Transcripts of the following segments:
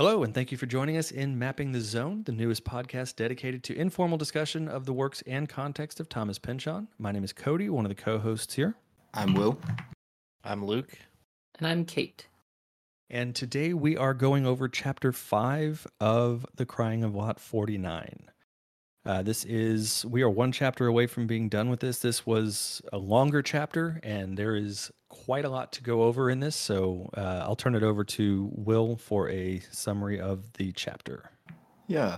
Hello, and thank you for joining us in Mapping the Zone, the newest podcast dedicated to informal discussion of the works and context of Thomas Pynchon. My name is Cody, one of the co hosts here. I'm Will. I'm Luke. And I'm Kate. And today we are going over chapter five of The Crying of Lot 49. Uh, this is, we are one chapter away from being done with this. This was a longer chapter, and there is quite a lot to go over in this. So uh, I'll turn it over to Will for a summary of the chapter. Yeah.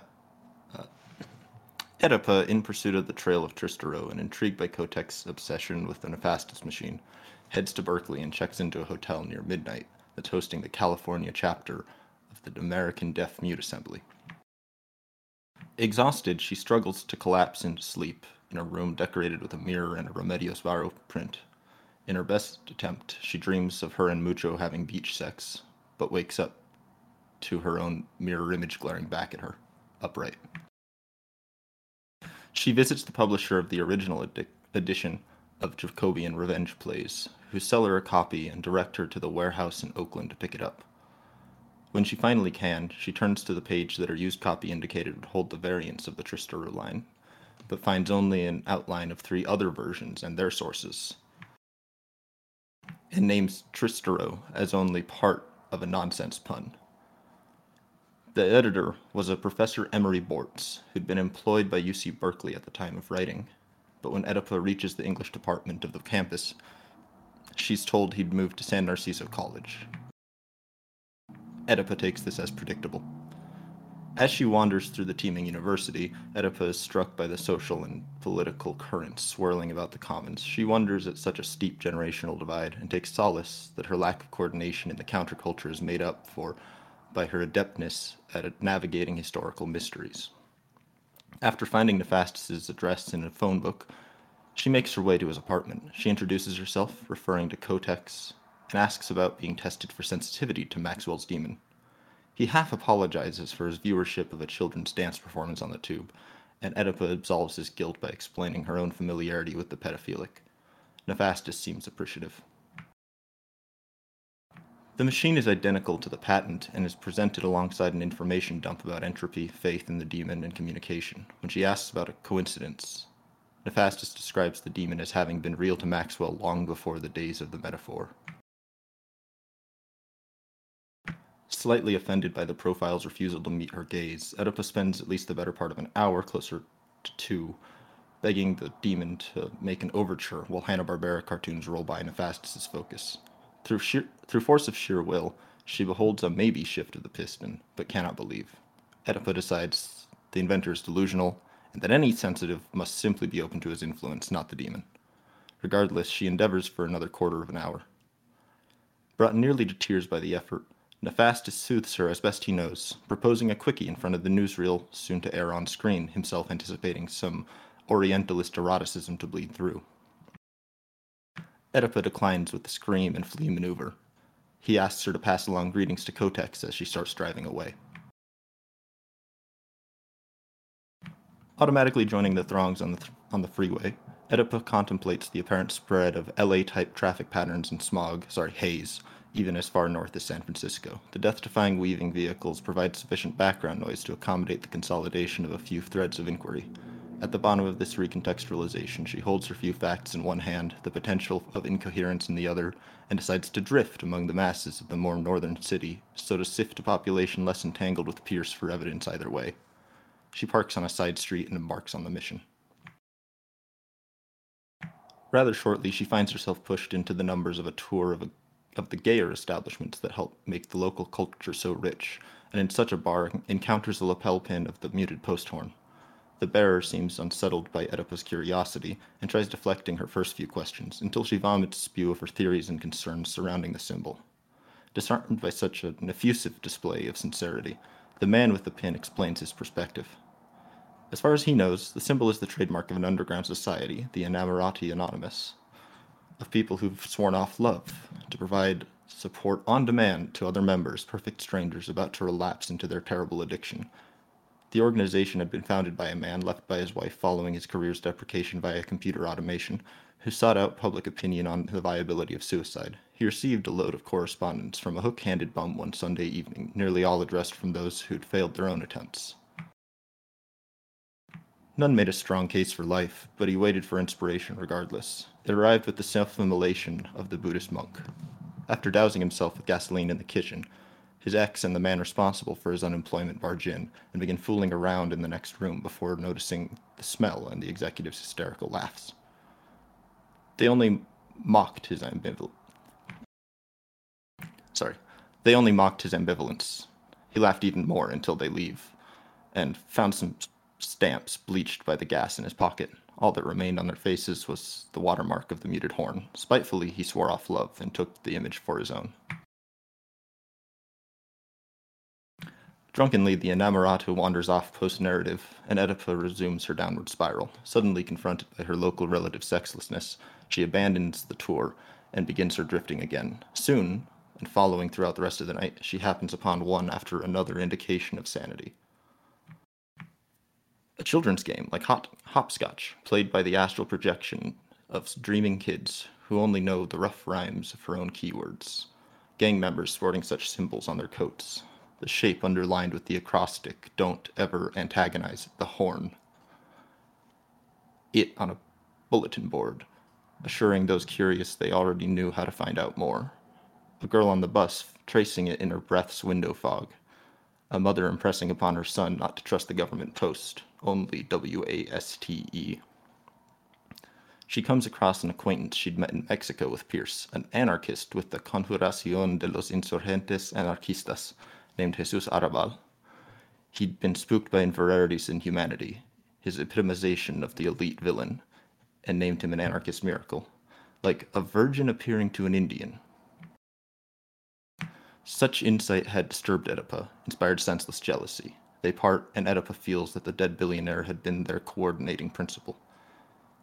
Uh, in pursuit of the trail of Tristero and intrigued by Koteks' obsession with the Nefastis machine, heads to Berkeley and checks into a hotel near midnight that's hosting the California chapter of the American Deaf Mute Assembly. Exhausted, she struggles to collapse into sleep in a room decorated with a mirror and a Remedios Varo print. In her best attempt, she dreams of her and Mucho having beach sex, but wakes up to her own mirror image glaring back at her, upright. She visits the publisher of the original edi- edition of Jacobean Revenge Plays, who sell her a copy and direct her to the warehouse in Oakland to pick it up. When she finally can, she turns to the page that her used copy indicated would hold the variants of the Tristero line, but finds only an outline of three other versions and their sources, and names Tristero as only part of a nonsense pun. The editor was a Professor Emory Bortz, who'd been employed by UC Berkeley at the time of writing, but when Oedipa reaches the English department of the campus, she's told he'd moved to San Narciso College, Oedipa takes this as predictable. As she wanders through the teeming university, Oedipa is struck by the social and political currents swirling about the commons. She wonders at such a steep generational divide and takes solace that her lack of coordination in the counterculture is made up for by her adeptness at navigating historical mysteries. After finding Nefastis's address in a phone book, she makes her way to his apartment. She introduces herself, referring to Koteks and asks about being tested for sensitivity to Maxwell's demon. He half apologizes for his viewership of a children's dance performance on the tube, and Oedipa absolves his guilt by explaining her own familiarity with the pedophilic. Nefastis seems appreciative. The machine is identical to the patent and is presented alongside an information dump about entropy, faith in the demon, and communication. When she asks about a coincidence, Nefastis describes the demon as having been real to Maxwell long before the days of the metaphor. Slightly offended by the profile's refusal to meet her gaze, Oedipa spends at least the better part of an hour, closer to two, begging the demon to make an overture while Hanna-Barbera cartoons roll by Nefastis's focus. Through, sheer, through force of sheer will, she beholds a maybe shift of the piston, but cannot believe. Oedipa decides the inventor is delusional, and that any sensitive must simply be open to his influence, not the demon. Regardless, she endeavors for another quarter of an hour. Brought nearly to tears by the effort, Nefastis soothes her as best he knows, proposing a quickie in front of the newsreel soon to air on screen, himself anticipating some Orientalist eroticism to bleed through. Oedipa declines with a scream and flee maneuver. He asks her to pass along greetings to Koteks as she starts driving away. Automatically joining the throngs on the, th- on the freeway, Oedipa contemplates the apparent spread of LA type traffic patterns and smog, sorry, haze, even as far north as San Francisco. The death defying weaving vehicles provide sufficient background noise to accommodate the consolidation of a few threads of inquiry. At the bottom of this recontextualization, she holds her few facts in one hand, the potential of incoherence in the other, and decides to drift among the masses of the more northern city, so to sift a population less entangled with Pierce for evidence either way. She parks on a side street and embarks on the mission. Rather shortly, she finds herself pushed into the numbers of a tour of a of the gayer establishments that help make the local culture so rich, and in such a bar encounters the lapel pin of the muted post horn. The bearer seems unsettled by Oedipa's curiosity and tries deflecting her first few questions until she vomits spew of her theories and concerns surrounding the symbol. Disarmed by such an effusive display of sincerity, the man with the pin explains his perspective. As far as he knows, the symbol is the trademark of an underground society, the Inamorati Anonymous, of people who've sworn off love to provide support on demand to other members, perfect strangers about to relapse into their terrible addiction. The organization had been founded by a man left by his wife following his career's deprecation via computer automation, who sought out public opinion on the viability of suicide. He received a load of correspondence from a hook handed bum one Sunday evening, nearly all addressed from those who'd failed their own attempts. None made a strong case for life, but he waited for inspiration regardless. It arrived with the self immolation of the Buddhist monk. After dousing himself with gasoline in the kitchen, his ex and the man responsible for his unemployment barge in and begin fooling around in the next room before noticing the smell and the executive's hysterical laughs. They only mocked his ambivalence sorry, they only mocked his ambivalence. He laughed even more until they leave, and found some stamps bleached by the gas in his pocket. All that remained on their faces was the watermark of the muted horn. Spitefully, he swore off love and took the image for his own. Drunkenly, the inamorata wanders off post narrative, and Oedipa resumes her downward spiral. Suddenly confronted by her local relative's sexlessness, she abandons the tour and begins her drifting again. Soon, and following throughout the rest of the night, she happens upon one after another indication of sanity. A children's game like hot, hopscotch, played by the astral projection of dreaming kids who only know the rough rhymes of her own keywords. Gang members sporting such symbols on their coats, the shape underlined with the acrostic, Don't ever antagonize the horn. It on a bulletin board, assuring those curious they already knew how to find out more a girl on the bus tracing it in her breath's window fog, a mother impressing upon her son not to trust the government post, only W A S T E. She comes across an acquaintance she'd met in Mexico with Pierce, an anarchist with the Conjuracion de los Insurgentes Anarquistas, named Jesus Arrabal. He'd been spooked by inferiorities in humanity, his epitomization of the elite villain, and named him an anarchist miracle, like a virgin appearing to an Indian, such insight had disturbed Oedipa, inspired senseless jealousy. They part, and Oedipa feels that the dead billionaire had been their coordinating principle.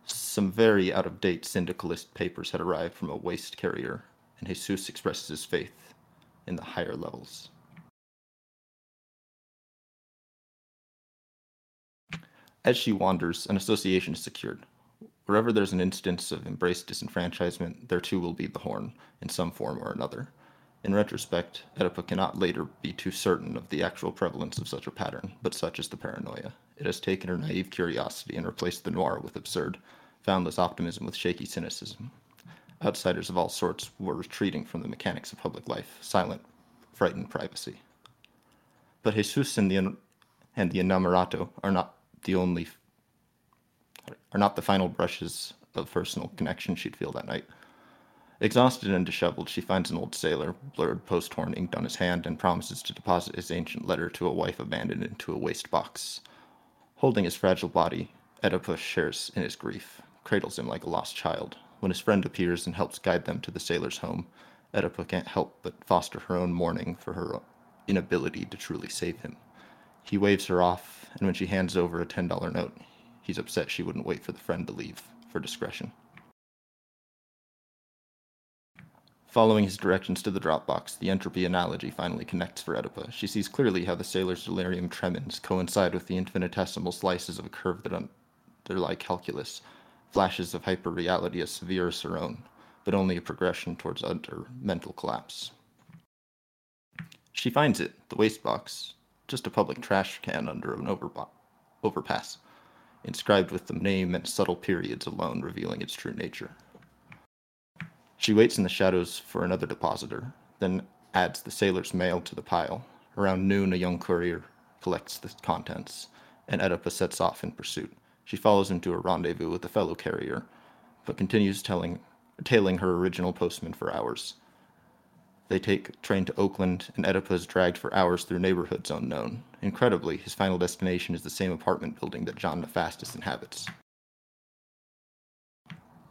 Some very out of date syndicalist papers had arrived from a waste carrier, and Jesus expresses his faith in the higher levels. As she wanders, an association is secured. Wherever there's an instance of embraced disenfranchisement, there too will be the horn, in some form or another. In retrospect, Oedipa cannot later be too certain of the actual prevalence of such a pattern, but such is the paranoia. It has taken her naive curiosity and replaced the noir with absurd, foundless optimism with shaky cynicism. Outsiders of all sorts were retreating from the mechanics of public life, silent, frightened privacy. But Jesus and the, and the Inamorato are not the only are not the final brushes of personal connection she'd feel that night. Exhausted and disheveled, she finds an old sailor, blurred post horn inked on his hand, and promises to deposit his ancient letter to a wife abandoned into a waste box. Holding his fragile body, Oedipus shares in his grief, cradles him like a lost child. When his friend appears and helps guide them to the sailor's home, Oedipa can't help but foster her own mourning for her inability to truly save him. He waves her off, and when she hands over a $10 note, he's upset she wouldn't wait for the friend to leave for discretion. Following his directions to the Dropbox, the entropy analogy finally connects for Oedipa. She sees clearly how the sailor's delirium tremens coincide with the infinitesimal slices of a curve that underlie calculus, flashes of hyperreality as severe as her own, but only a progression towards utter mental collapse. She finds it, the waste box, just a public trash can under an overbo- overpass, inscribed with the name and subtle periods alone revealing its true nature. She waits in the shadows for another depositor, then adds the sailor's mail to the pile. Around noon, a young courier collects the contents, and Oedipus sets off in pursuit. She follows him to a rendezvous with a fellow carrier, but continues telling, tailing her original postman for hours. They take train to Oakland, and Oedipus dragged for hours through neighborhoods unknown. Incredibly, his final destination is the same apartment building that John Nefastis inhabits.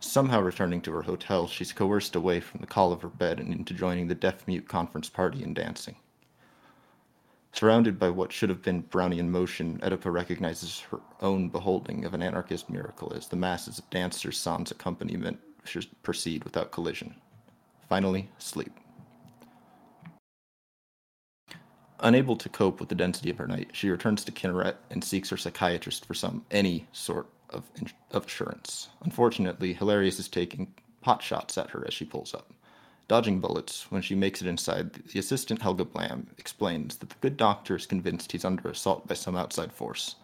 Somehow returning to her hotel, she's coerced away from the call of her bed and into joining the deaf mute conference party and dancing. Surrounded by what should have been Brownian motion, Oedipa recognizes her own beholding of an anarchist miracle as the masses of dancers sans accompaniment proceed without collision. Finally, sleep. Unable to cope with the density of her night, she returns to Kinneret and seeks her psychiatrist for some any sort of, of assurance. Unfortunately, Hilarius is taking pot shots at her as she pulls up. Dodging bullets, when she makes it inside, the assistant Helga Blamm explains that the good doctor is convinced he's under assault by some outside force.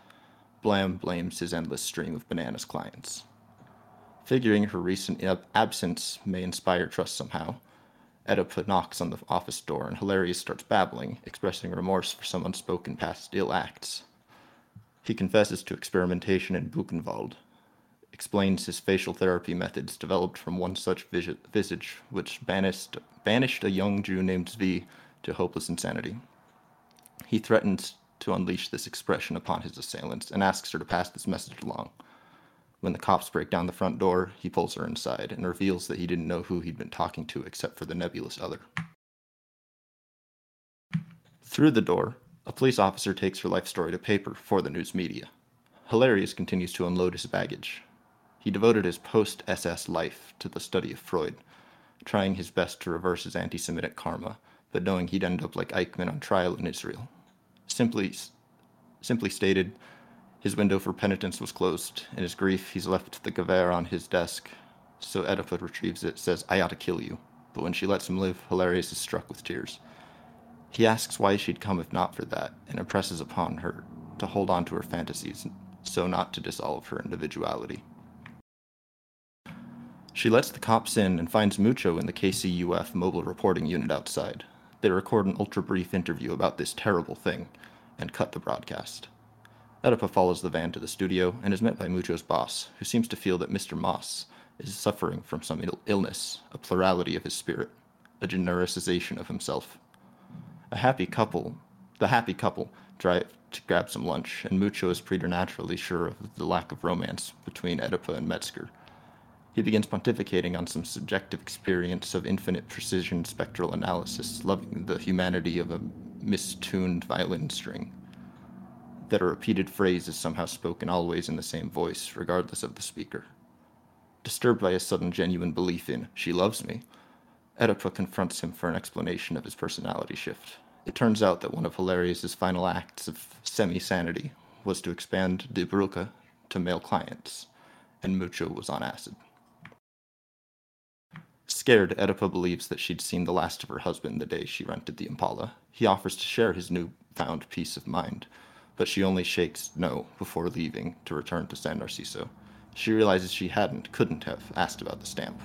Blamm blames his endless stream of bananas clients. Figuring her recent ab- absence may inspire trust somehow, Oedipa knocks on the office door and Hilarius starts babbling, expressing remorse for some unspoken past ill acts. He confesses to experimentation in Buchenwald, explains his facial therapy methods developed from one such visage, which banished, banished a young Jew named Zvi to hopeless insanity. He threatens to unleash this expression upon his assailants and asks her to pass this message along. When the cops break down the front door, he pulls her inside and reveals that he didn't know who he'd been talking to except for the nebulous other. Through the door, a police officer takes her life story to paper for the news media. Hilarius continues to unload his baggage. He devoted his post SS life to the study of Freud, trying his best to reverse his anti Semitic karma, but knowing he'd end up like Eichmann on trial in Israel. Simply, simply stated, his window for penitence was closed. In his grief, he's left the Gewehr on his desk. So Oedipa retrieves it, says, I ought to kill you. But when she lets him live, Hilarius is struck with tears. He asks why she'd come if not for that, and impresses upon her to hold on to her fantasies, so not to dissolve her individuality. She lets the cops in and finds Mucho in the KCUF mobile reporting unit outside. They record an ultra brief interview about this terrible thing and cut the broadcast. Oedipa follows the van to the studio and is met by Mucho's boss, who seems to feel that Mr. Maas is suffering from some Ill- illness, a plurality of his spirit, a genericization of himself. A happy couple, the happy couple, drive to grab some lunch, and Mucho is preternaturally sure of the lack of romance between Oedipa and Metzger. He begins pontificating on some subjective experience of infinite precision spectral analysis, loving the humanity of a mistuned violin string that a repeated phrase is somehow spoken always in the same voice, regardless of the speaker. Disturbed by a sudden genuine belief in, she loves me, Oedipa confronts him for an explanation of his personality shift. It turns out that one of Hilarius's final acts of semi sanity was to expand Die Brücke to male clients, and Mucho was on acid. Scared, Oedipa believes that she'd seen the last of her husband the day she rented the Impala. He offers to share his newfound peace of mind, but she only shakes no before leaving to return to San Narciso. She realizes she hadn't, couldn't have, asked about the stamp.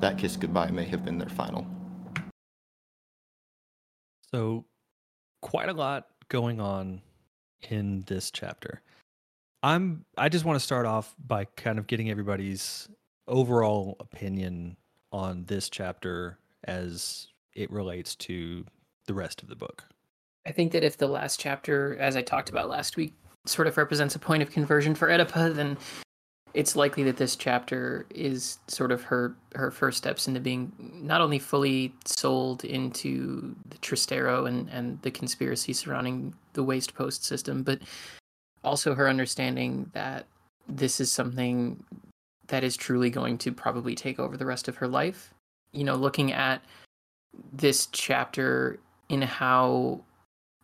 That kiss goodbye may have been their final. So, quite a lot going on in this chapter. I'm I just want to start off by kind of getting everybody's overall opinion on this chapter as it relates to the rest of the book. I think that if the last chapter, as I talked about last week, sort of represents a point of conversion for Oedipa, then it's likely that this chapter is sort of her her first steps into being not only fully sold into the Tristero and and the conspiracy surrounding the waste post system, but also her understanding that this is something that is truly going to probably take over the rest of her life. You know, looking at this chapter in how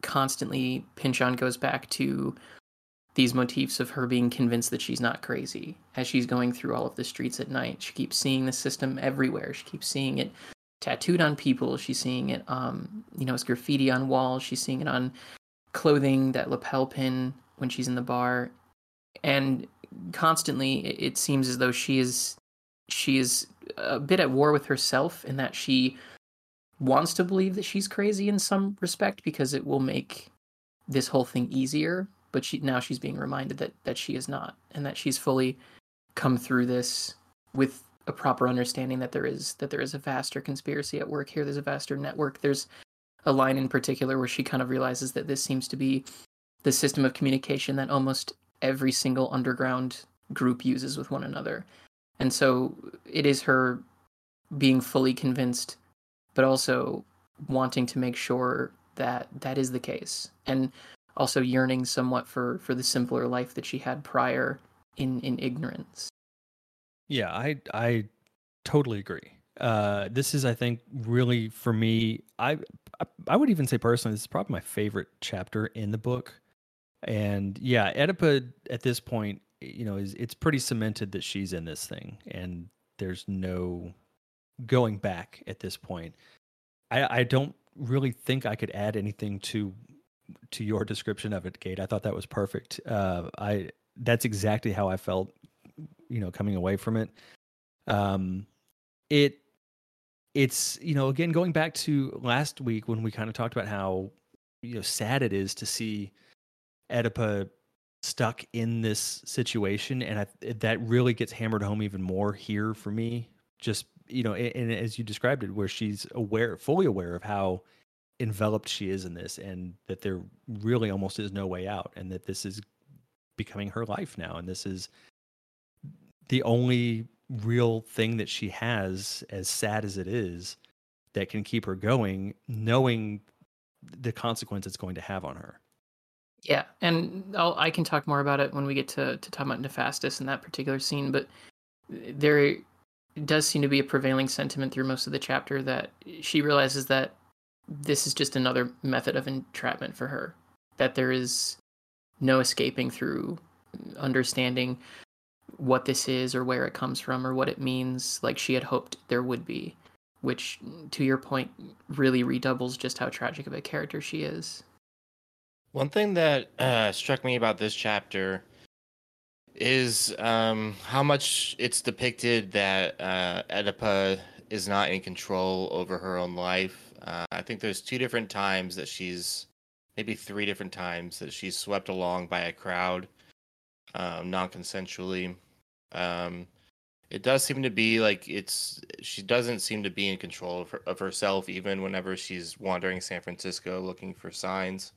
constantly Pynchon goes back to these motifs of her being convinced that she's not crazy as she's going through all of the streets at night. She keeps seeing the system everywhere. She keeps seeing it tattooed on people. She's seeing it, um, you know, as graffiti on walls. She's seeing it on clothing, that lapel pin when she's in the bar, and constantly it seems as though she is she is a bit at war with herself in that she wants to believe that she's crazy in some respect because it will make this whole thing easier but she now she's being reminded that that she is not and that she's fully come through this with a proper understanding that there is that there is a vaster conspiracy at work here. There's a vaster network. There's a line in particular where she kind of realizes that this seems to be the system of communication that almost every single underground group uses with one another. And so it is her being fully convinced but also wanting to make sure that that is the case. And also yearning somewhat for for the simpler life that she had prior in in ignorance. Yeah i i totally agree. Uh this is i think really for me i i would even say personally this is probably my favorite chapter in the book. And yeah oedipa at this point you know, is it's pretty cemented that she's in this thing, and there's no going back at this point. I, I don't really think I could add anything to to your description of it, Kate. I thought that was perfect. Uh, I that's exactly how I felt, you know, coming away from it. Um, it it's you know again going back to last week when we kind of talked about how you know sad it is to see Oedipa stuck in this situation, and I, that really gets hammered home even more here for me. Just you know, and, and as you described it, where she's aware, fully aware of how enveloped she is in this, and that there really almost is no way out, and that this is becoming her life now, and this is the only real thing that she has, as sad as it is, that can keep her going, knowing the consequence it's going to have on her. Yeah, and I'll, I can talk more about it when we get to to talk about Nefastis in that particular scene. But there does seem to be a prevailing sentiment through most of the chapter that she realizes that this is just another method of entrapment for her. That there is no escaping through understanding what this is or where it comes from or what it means, like she had hoped there would be. Which, to your point, really redoubles just how tragic of a character she is. One thing that uh, struck me about this chapter is um, how much it's depicted that uh, Oedipa is not in control over her own life. Uh, I think there's two different times that she's, maybe three different times that she's swept along by a crowd, um, non-consensually. Um, it does seem to be like it's she doesn't seem to be in control of, her, of herself even whenever she's wandering San Francisco looking for signs.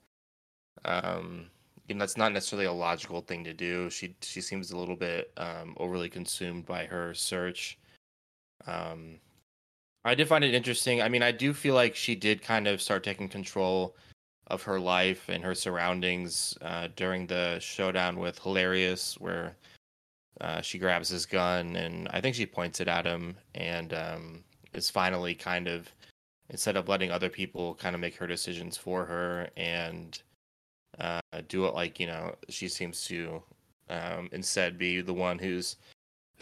Um, you know, that's not necessarily a logical thing to do. She she seems a little bit um, overly consumed by her search. Um, I did find it interesting. I mean, I do feel like she did kind of start taking control of her life and her surroundings uh, during the showdown with Hilarius, where uh, she grabs his gun and I think she points it at him and um, is finally kind of instead of letting other people kind of make her decisions for her and uh, do it like you know she seems to um, instead be the one who's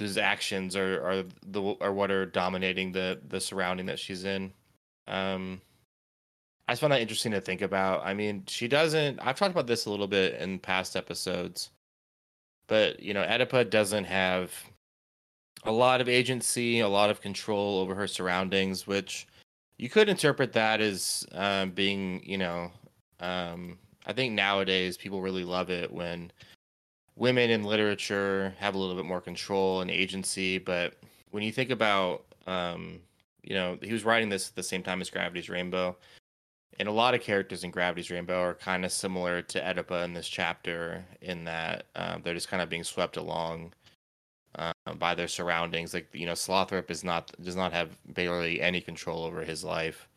whose actions are are the are what are dominating the the surrounding that she's in. Um, I just find that interesting to think about. I mean, she doesn't. I've talked about this a little bit in past episodes, but you know, Oedipa doesn't have a lot of agency, a lot of control over her surroundings, which you could interpret that as um, being, you know, um, I think nowadays people really love it when women in literature have a little bit more control and agency. But when you think about, um, you know, he was writing this at the same time as Gravity's Rainbow, and a lot of characters in Gravity's Rainbow are kind of similar to Oedipa in this chapter, in that um, they're just kind of being swept along uh, by their surroundings. Like you know, Slothrop is not does not have barely any control over his life.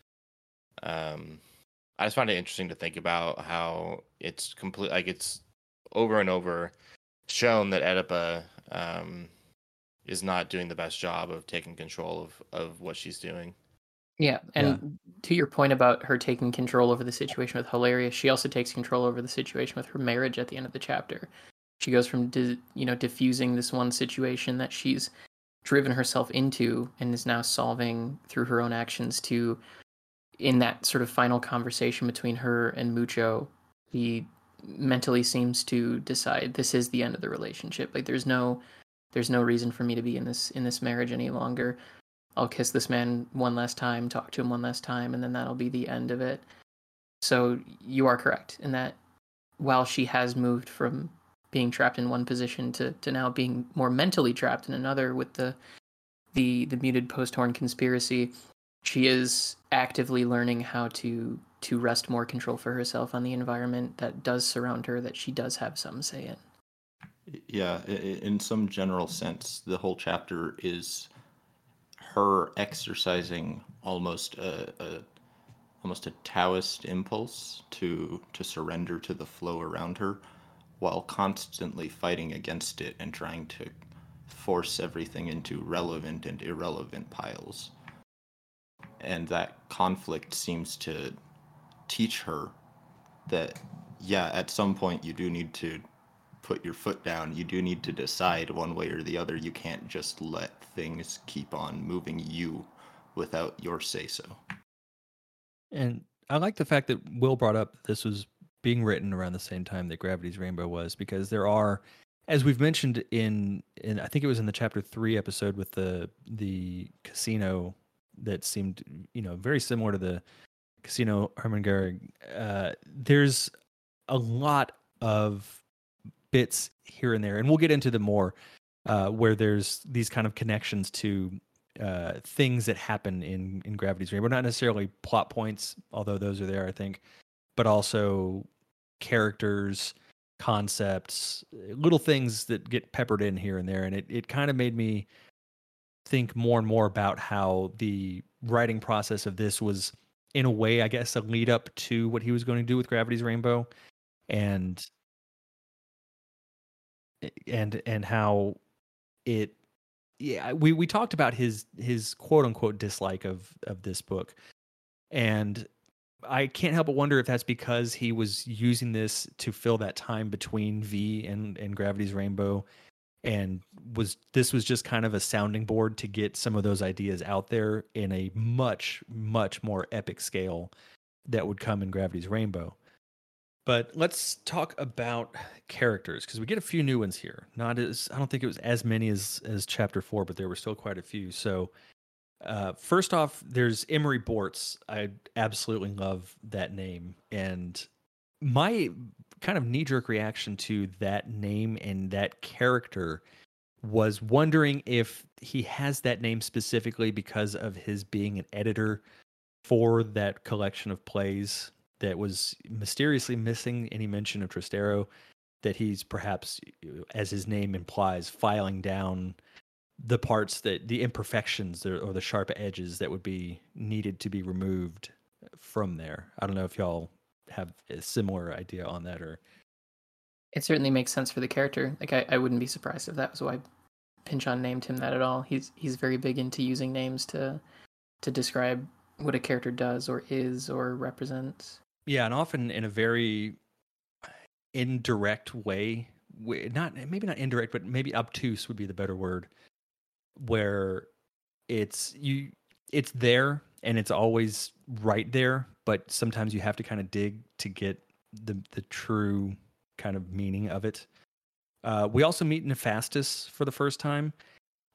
Um, I just find it interesting to think about how it's complete, like it's over and over shown that Oedipa um, is not doing the best job of taking control of of what she's doing. Yeah, and yeah. to your point about her taking control over the situation with Hilarius, she also takes control over the situation with her marriage at the end of the chapter. She goes from di- you know diffusing this one situation that she's driven herself into and is now solving through her own actions to in that sort of final conversation between her and Mucho, he mentally seems to decide this is the end of the relationship. Like there's no there's no reason for me to be in this in this marriage any longer. I'll kiss this man one last time, talk to him one last time, and then that'll be the end of it. So you are correct in that while she has moved from being trapped in one position to, to now being more mentally trapped in another with the the the muted post horn conspiracy, she is actively learning how to to wrest more control for herself on the environment that does surround her that she does have some say in. Yeah, in some general sense, the whole chapter is her exercising almost a, a almost a Taoist impulse to to surrender to the flow around her, while constantly fighting against it and trying to force everything into relevant and irrelevant piles. And that conflict seems to teach her that yeah, at some point you do need to put your foot down. You do need to decide one way or the other. You can't just let things keep on moving you without your say so. And I like the fact that Will brought up this was being written around the same time that Gravity's Rainbow was, because there are, as we've mentioned in, in I think it was in the chapter three episode with the the casino that seemed you know very similar to the casino Hermann Goering. Uh, there's a lot of bits here and there, and we'll get into the more uh, where there's these kind of connections to uh, things that happen in in Gravity's Rainbow, not necessarily plot points, although those are there, I think, but also characters, concepts, little things that get peppered in here and there, and it it kind of made me think more and more about how the writing process of this was in a way i guess a lead up to what he was going to do with gravity's rainbow and and and how it yeah we we talked about his his quote unquote dislike of of this book. And i can't help but wonder if that's because he was using this to fill that time between v and and gravity's rainbow and was this was just kind of a sounding board to get some of those ideas out there in a much much more epic scale that would come in gravity's rainbow but let's talk about characters because we get a few new ones here. Not as I don't think it was as many as as chapter four, but there were still quite a few. So uh, first off, there's Emory Bortz. I absolutely love that name, and my kind of knee jerk reaction to that name and that character was wondering if he has that name specifically because of his being an editor for that collection of plays that was mysteriously missing any mention of Tristero, that he's perhaps, as his name implies, filing down the parts that the imperfections or the sharp edges that would be needed to be removed from there. I don't know if y'all have a similar idea on that or it certainly makes sense for the character. Like I, I wouldn't be surprised if that was why Pynchon named him that at all. He's he's very big into using names to to describe what a character does or is or represents. Yeah, and often in a very indirect way, not maybe not indirect, but maybe obtuse would be the better word, where it's you it's there and it's always right there, but sometimes you have to kind of dig to get the the true kind of meaning of it. Uh, we also meet Nefastis for the first time,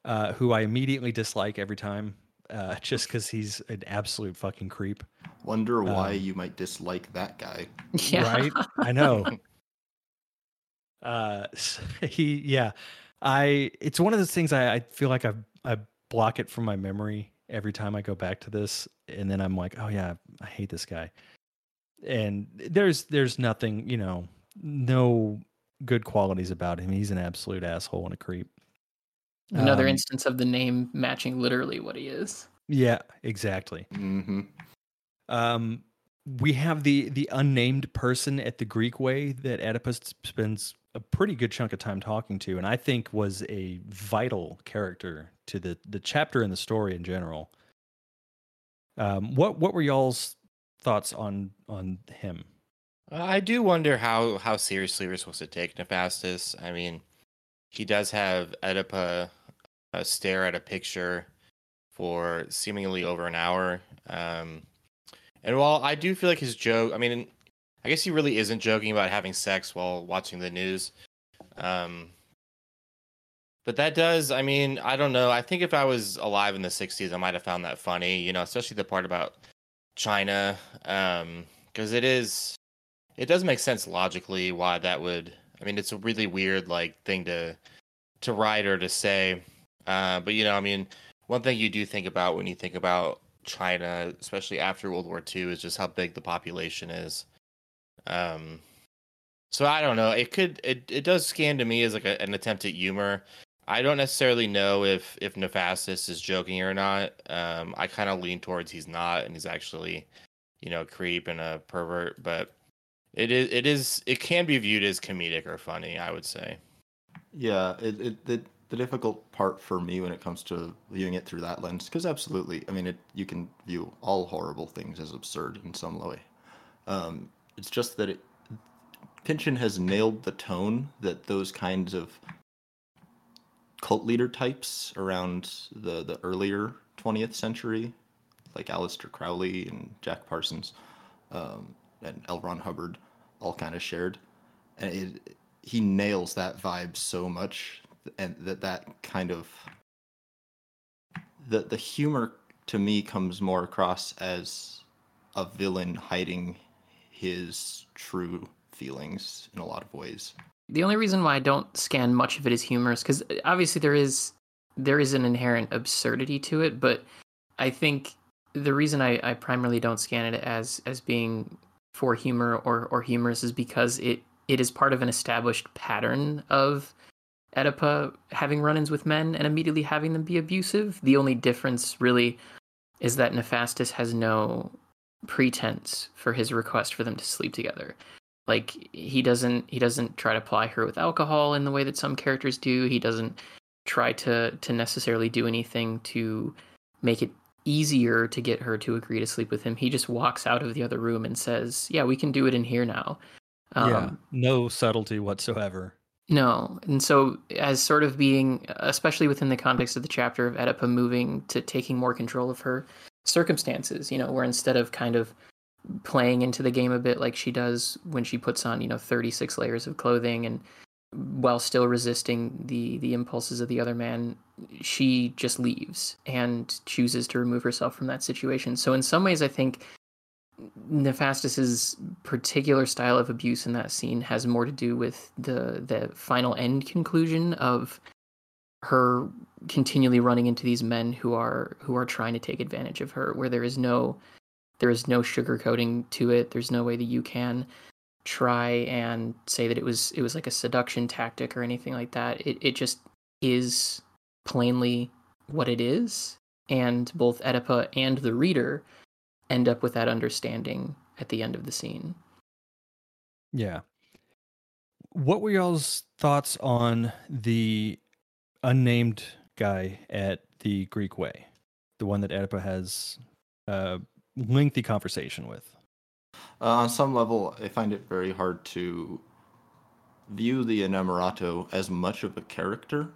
uh, who I immediately dislike every time uh, just because he's an absolute fucking creep. Wonder why um, you might dislike that guy. Yeah. Right? I know. uh, he, yeah. I, it's one of those things I, I feel like I, I block it from my memory every time I go back to this. And then I'm like, oh yeah, I hate this guy. And there's, there's nothing, you know, no good qualities about him. He's an absolute asshole and a creep. Another um, instance of the name matching literally what he is. Yeah, exactly. Mm-hmm. Um, we have the the unnamed person at the Greek way that Oedipus spends a pretty good chunk of time talking to, and I think was a vital character to the the chapter and the story in general. Um, what what were y'all's thoughts on on him? I do wonder how how seriously we're supposed to take Nefastis. I mean, he does have Oedipa uh, stare at a picture for seemingly over an hour. Um, and while I do feel like his joke, I mean, I guess he really isn't joking about having sex while watching the news. Um, but that does, I mean, I don't know. I think if I was alive in the 60s, I might have found that funny, you know, especially the part about China. Um, because it is, it does make sense logically why that would, I mean, it's a really weird, like, thing to, to write or to say. Uh, but you know, I mean, one thing you do think about when you think about China, especially after World War II, is just how big the population is. Um, so I don't know. It could it it does scan to me as like a, an attempt at humor. I don't necessarily know if if Nefastis is joking or not. Um, I kind of lean towards he's not, and he's actually, you know, creep and a pervert. But it is it is it can be viewed as comedic or funny. I would say. Yeah, it it, it the difficult part for me when it comes to viewing it through that lens, because absolutely, I mean, it you can view all horrible things as absurd in some way. Um, it's just that it Pynchon has nailed the tone that those kinds of cult leader types around the, the earlier 20th century, like Aleister Crowley and Jack Parsons um, and L. Ron Hubbard, all kind of shared. And it, he nails that vibe so much, and that that kind of the the humor to me comes more across as a villain hiding his true feelings in a lot of ways. The only reason why I don't scan much of it as humorous, because obviously there is there is an inherent absurdity to it, but I think the reason I, I primarily don't scan it as as being for humor or or humorous is because it it is part of an established pattern of Oedipa having run-ins with men and immediately having them be abusive. The only difference really is that Nefastis has no pretense for his request for them to sleep together. Like he doesn't he doesn't try to ply her with alcohol in the way that some characters do. He doesn't try to to necessarily do anything to make it easier to get her to agree to sleep with him. He just walks out of the other room and says, "Yeah, we can do it in here now." Um, yeah, no subtlety whatsoever. No, and so as sort of being, especially within the context of the chapter of Oedipa moving to taking more control of her circumstances, you know, where instead of kind of playing into the game a bit like she does when she puts on, you know, 36 layers of clothing and while still resisting the the impulses of the other man, she just leaves and chooses to remove herself from that situation. So in some ways I think Nefastis's particular style of abuse in that scene has more to do with the the final end conclusion of her continually running into these men who are who are trying to take advantage of her where there is no there is no sugarcoating to it there's no way that you can try and say that it was it was like a seduction tactic or anything like that it it just is plainly what it is and both Oedipa and the reader end up with that understanding at the end of the scene. Yeah. What were y'all's thoughts on the unnamed guy at the Greek Way, the one that Oedipa has a lengthy conversation with? Uh, on some level, I find it very hard to view the Inamorato as much of a character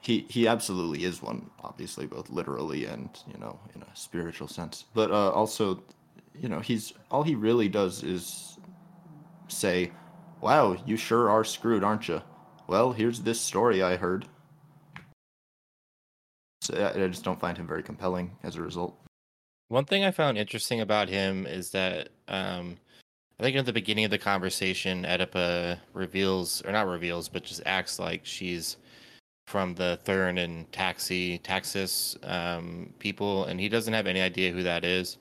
he he absolutely is one, obviously, both literally and you know in a spiritual sense. But uh, also, you know, he's all he really does is say, "Wow, you sure are screwed, aren't you?" Well, here's this story I heard. I, just don't find him very compelling as a result. One thing I found interesting about him is that um, I think at the beginning of the conversation, Oedipa reveals, or not reveals, but just acts like she's from the Thurn and Taxi Taxis um, people, and he doesn't have any idea who that is,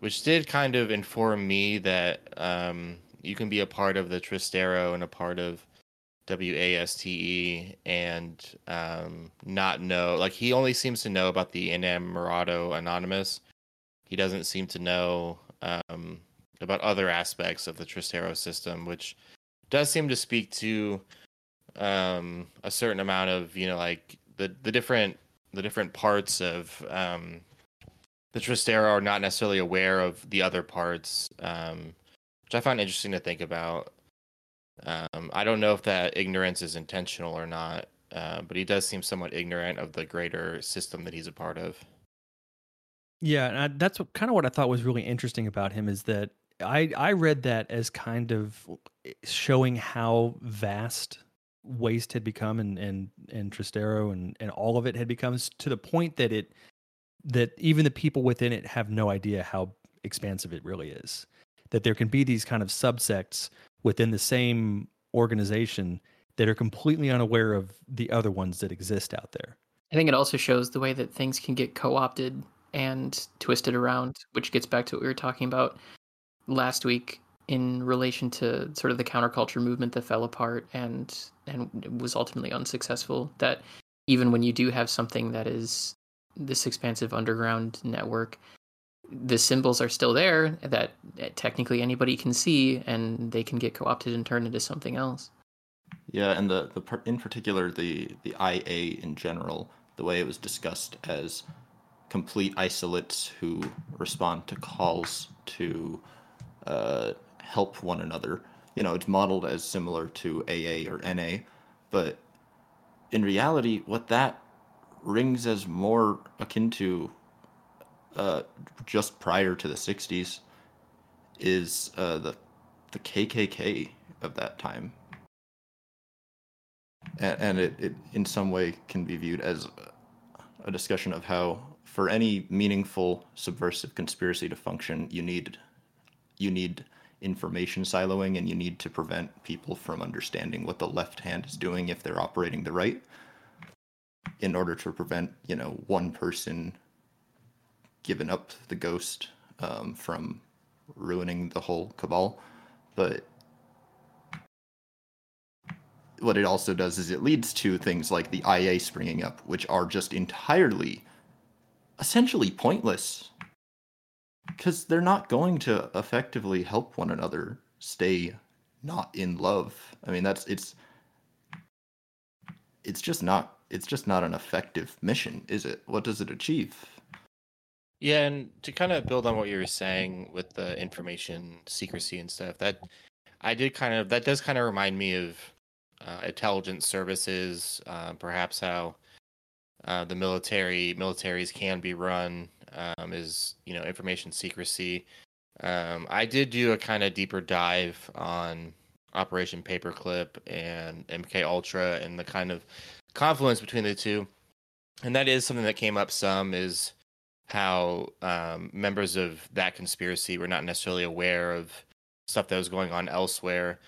which did kind of inform me that um, you can be a part of the Tristero and a part of WASTE and um, not know. Like he only seems to know about the Inamorato Anonymous. He doesn't seem to know um, about other aspects of the Tristero system, which does seem to speak to um, a certain amount of you know like the the different the different parts of um, the Tristero are not necessarily aware of the other parts, um, which I find interesting to think about. Um, I don't know if that ignorance is intentional or not, uh, but he does seem somewhat ignorant of the greater system that he's a part of. Yeah, and I, that's what, kind of what I thought was really interesting about him is that I I read that as kind of showing how vast waste had become and and and Tristero and and all of it had become to the point that it that even the people within it have no idea how expansive it really is. That there can be these kind of subsects within the same organization that are completely unaware of the other ones that exist out there. I think it also shows the way that things can get co-opted and twisted around, which gets back to what we were talking about last week in relation to sort of the counterculture movement that fell apart and and was ultimately unsuccessful that even when you do have something that is this expansive underground network the symbols are still there that technically anybody can see and they can get co-opted and turned into something else. Yeah and the, the in particular the the ia in general the way it was discussed as complete isolates who respond to calls to uh, help one another. You know, it's modeled as similar to AA or NA, but in reality, what that rings as more akin to uh, just prior to the 60s is uh, the the KKK of that time, and, and it, it in some way can be viewed as a discussion of how for any meaningful subversive conspiracy to function, you need you need information siloing and you need to prevent people from understanding what the left hand is doing if they're operating the right in order to prevent you know one person giving up the ghost um, from ruining the whole cabal but what it also does is it leads to things like the IA springing up, which are just entirely, essentially pointless, because they're not going to effectively help one another stay not in love. I mean, that's it's it's just not it's just not an effective mission, is it? What does it achieve? Yeah, and to kind of build on what you were saying with the information secrecy and stuff, that I did kind of that does kind of remind me of uh, intelligence services, uh, perhaps how uh, the military militaries can be run um, is you know information secrecy. Um, I did do a kind of deeper dive on Operation Paperclip and MK Ultra and the kind of confluence between the two, and that is something that came up some is how um, members of that conspiracy were not necessarily aware of stuff that was going on elsewhere.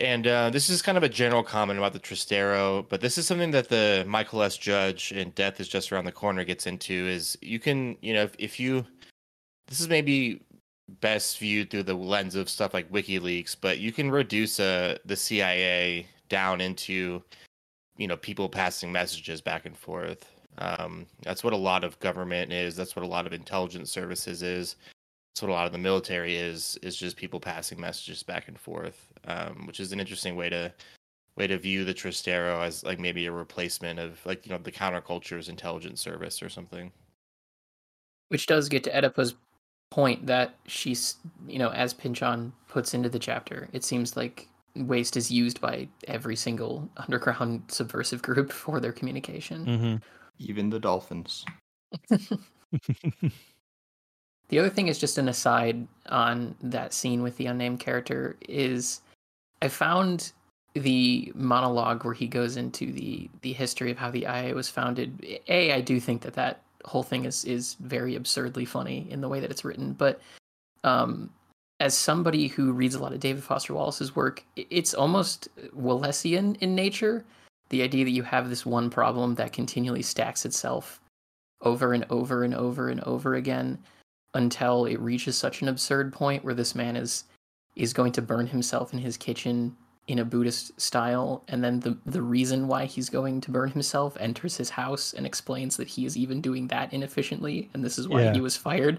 And uh, this is kind of a general comment about the Tristero, but this is something that the Michael S. Judge and Death is Just Around the Corner gets into is you can, you know, if, if you, this is maybe best viewed through the lens of stuff like WikiLeaks, but you can reduce uh, the CIA down into, you know, people passing messages back and forth. Um, that's what a lot of government is. That's what a lot of intelligence services is. That's what a lot of the military is. Is just people passing messages back and forth, um, which is an interesting way to way to view the Tristero as like maybe a replacement of like you know the counterculture's intelligence service or something. Which does get to Oedipa's point that she's you know as Pynchon puts into the chapter, it seems like waste is used by every single underground subversive group for their communication. Mm-hmm. Even the dolphins. The other thing is just an aside on that scene with the unnamed character is I found the monologue where he goes into the the history of how the IA was founded. A, I do think that that whole thing is is very absurdly funny in the way that it's written, but um, as somebody who reads a lot of David Foster Wallace's work, it's almost Wallesian in nature. The idea that you have this one problem that continually stacks itself over and over and over and over again until it reaches such an absurd point where this man is is going to burn himself in his kitchen in a Buddhist style, and then the the reason why he's going to burn himself enters his house and explains that he is even doing that inefficiently, and this is why Yeah. he was fired.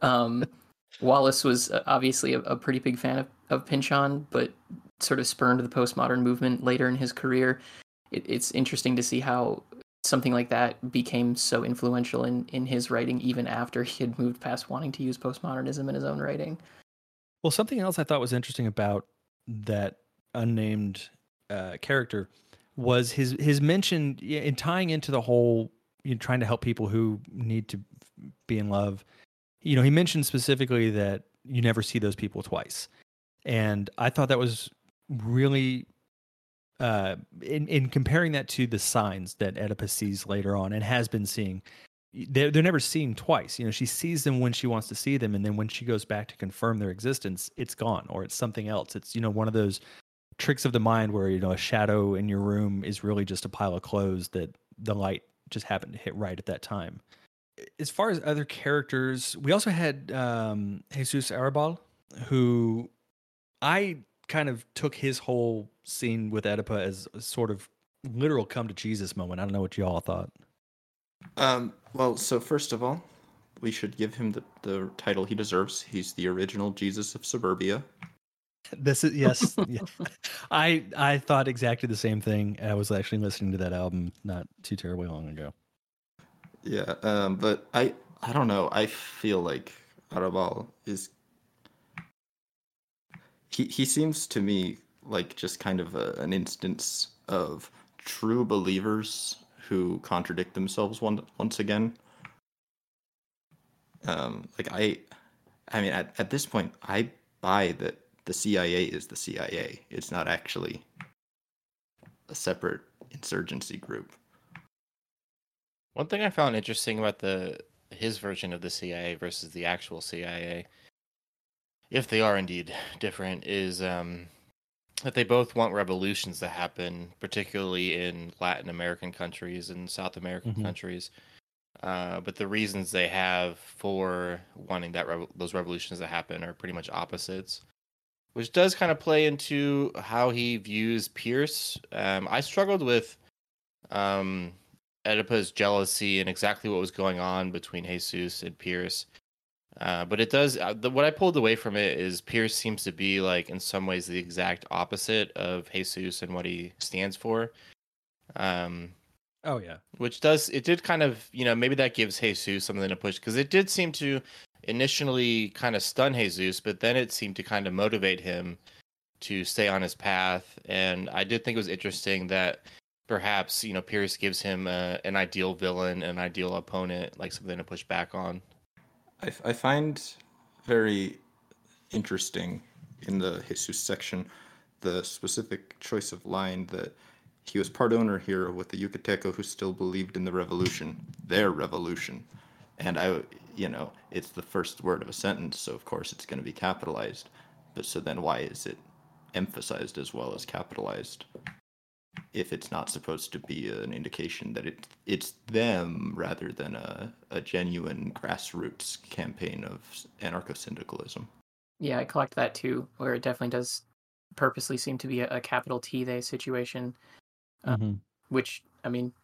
Um, Wallace was uh, obviously a, a pretty big fan of, of Pynchon, but sort of spurned the postmodern movement later in his career. It, it's interesting to see how something like that became so influential in, in his writing, even after he had moved past wanting to use postmodernism in his own writing. Well, something else I thought was interesting about that unnamed uh, character was his his mention in tying into the whole you know, trying to help people who need to be in love. You know, he mentioned specifically that you never see those people twice, and I thought that was really uh, in in comparing that to the signs that Oedipus sees later on and has been seeing. They're, they're never seen twice. You know, she sees them when she wants to see them, and then when she goes back to confirm their existence, it's gone or it's something else. It's you know one of those tricks of the mind where you know a shadow in your room is really just a pile of clothes that the light just happened to hit right at that time. As far as other characters, we also had um, Jesus Arrabal, who I kind of took his whole scene with Oedipa as a sort of literal come to Jesus moment. I don't know what you all thought. Um, well, so first of all, we should give him the, the title he deserves. He's the original Jesus of suburbia. This is yes. yeah. I I thought exactly the same thing. I was actually listening to that album not too terribly long ago. Yeah, um, but I I don't know. I feel like Arrabal is he he seems to me like just kind of a, an instance of true believers who contradict themselves one, once again. Um, like I, I mean, at, at this point, I buy that the CIA is the CIA. It's not actually a separate insurgency group. One thing I found interesting about the his version of the CIA versus the actual CIA, if they are indeed different, is um, that they both want revolutions to happen, particularly in Latin American countries and South American Mhm. countries. Uh, but the reasons they have for wanting that rev- those revolutions to happen are pretty much opposites, which does kind of play into how he views Pierce. Um, I struggled with um, Oedipa's jealousy and exactly what was going on between Jesus and Pierce. Uh, but it does. Uh, the, what I pulled away from it is Pierce seems to be like in some ways the exact opposite of Jesus and what he stands for. Um, Oh yeah. which does it did kind of you know maybe that gives Jesus something to push because it did seem to initially kind of stun Jesus, but then it seemed to kind of motivate him to stay on his path. And I did think it was interesting that perhaps you know Pierce gives him a, an ideal villain, an ideal opponent, like something to push back on. I, I find very interesting in the Jesus section the specific choice of line that he was part owner here with the Yucateco who still believed in the revolution, their revolution. And I, you know, it's the first word of a sentence, so of course it's going to be capitalized. But so then why is it emphasized as well as capitalized? If it's not supposed to be an indication that it it's them rather than a, a genuine grassroots campaign of anarcho syndicalism. Yeah, I collect that too, where it definitely does purposely seem to be a, a capital T they situation, Uh, Mhm. which I mean,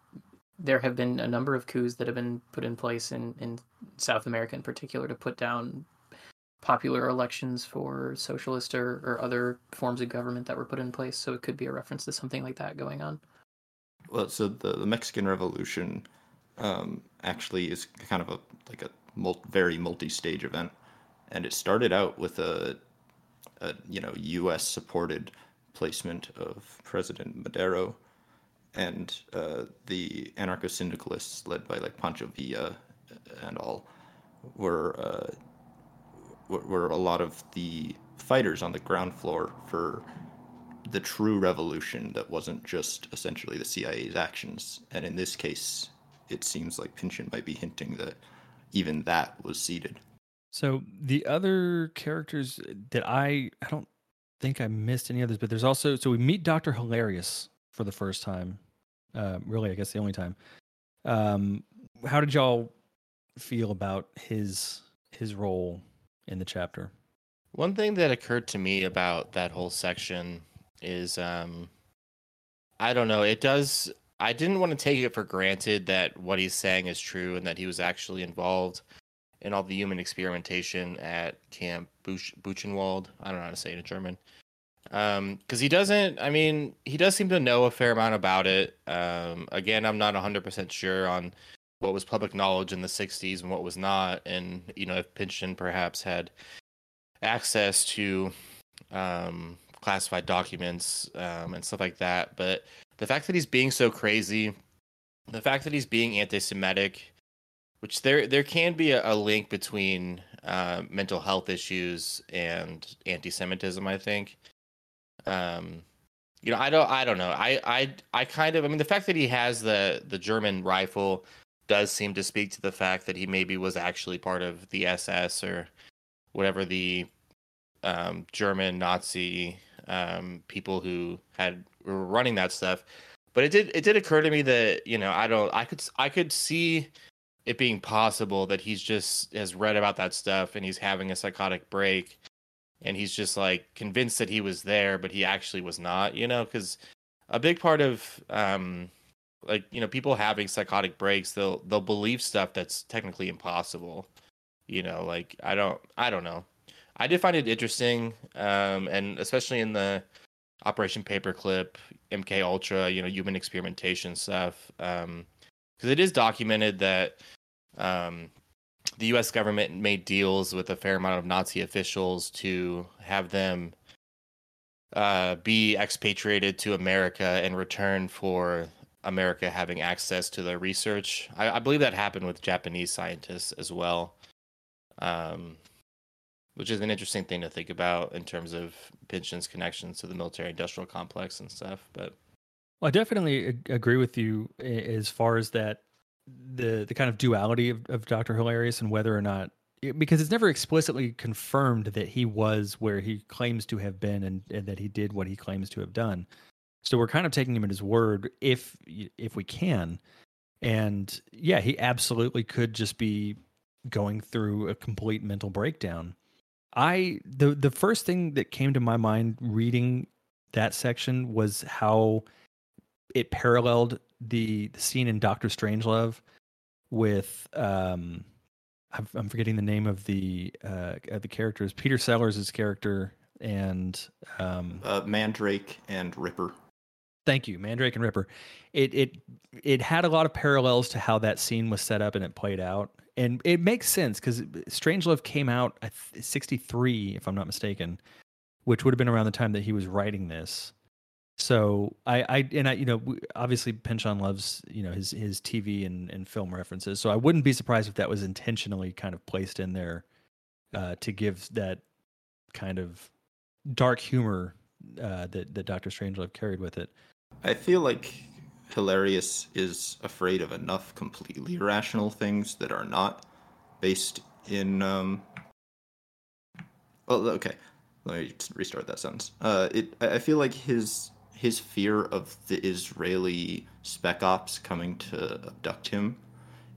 there have been a number of coups that have been put in place in, in South America in particular to put down popular elections for socialist or, or other forms of government that were put in place. So it could be a reference to something like that going on. Well, so the, the Mexican Revolution um, actually is kind of a like a mul- very multi-stage event, and it started out with a, a you know U.S. supported placement of President Madero, and uh, the anarcho syndicalists led by like Pancho Villa and all were, uh, were a lot of the fighters on the ground floor for the true revolution that wasn't just essentially the CIA's actions. And in this case, it seems like Pynchon might be hinting that even that was seeded. So the other characters that I I don't think I missed any others, but there's also so we meet Doctor Hilarius for the first time. Uh, really, I guess the only time. Um, how did y'all feel about his his role in the chapter? One thing that occurred to me about that whole section is um I don't know, it does I didn't want to take it for granted that what he's saying is true and that he was actually involved in all the human experimentation at Camp Buch- Buchenwald. I don't know how to say it in German. Um, because he doesn't. I mean, he does seem to know a fair amount about it. Um, again, I'm not 100% sure on what was public knowledge in the 60s and what was not, and you know, if Pynchon perhaps had access to um, classified documents um, and stuff like that. But the fact that he's being so crazy, the fact that he's being anti-Semitic, which there there can be a, a link between uh, mental health issues and anti-Semitism. I think. Um, you know, I don't, I don't know. I, I, I kind of, I mean, the fact that he has the the German rifle does seem to speak to the fact that he maybe was actually part of the SS or whatever the um, German Nazi um, people who had were running that stuff. But it did it did occur to me that you know I don't I could I could see it being possible that he's just has read about that stuff and he's having a psychotic break and he's just like convinced that he was there but he actually was not you know because a big part of um like you know people having psychotic breaks they'll they'll believe stuff that's technically impossible. You know like i don't i don't know. I did find it interesting um and especially in the operation paperclip mk ultra you know human experimentation stuff um because it is documented that um the us government made deals with a fair amount of nazi officials to have them uh, be expatriated to America in return for America having access to the research. I, I believe that happened with Japanese scientists as well, um, which is an interesting thing to think about in terms of Pynchon's connections to the military-industrial complex and stuff. But well, I definitely agree with you as far as that the the kind of duality of, of Doctor Hilarius and whether or not because it's never explicitly confirmed that he was where he claims to have been and, and that he did what he claims to have done. So we're kind of taking him at his word if if we can. And yeah, he absolutely could just be going through a complete mental breakdown. I the the first thing that came to my mind reading that section was how it paralleled the, the scene in Doctor Strangelove with um I'm forgetting the name of the uh the characters Peter Sellers' character and um uh, Mandrake and Ripper. Thank you, Mandrake and Ripper. It it it had a lot of parallels to how that scene was set up and it played out, and it makes sense because Strangelove came out at '63, if I'm not mistaken, which would have been around the time that he was writing this. So I, I and I, you know, obviously Pynchon loves, you know, his his TV and, and film references. So I wouldn't be surprised if that was intentionally kind of placed in there uh, to give that kind of dark humor uh, that that Doctor Strangelove carried with it. I feel like Hilarius is afraid of enough completely irrational things that are not based in. Um... Well, okay, let me restart that sentence. Uh, it. I feel like his his fear of the Israeli spec ops coming to abduct him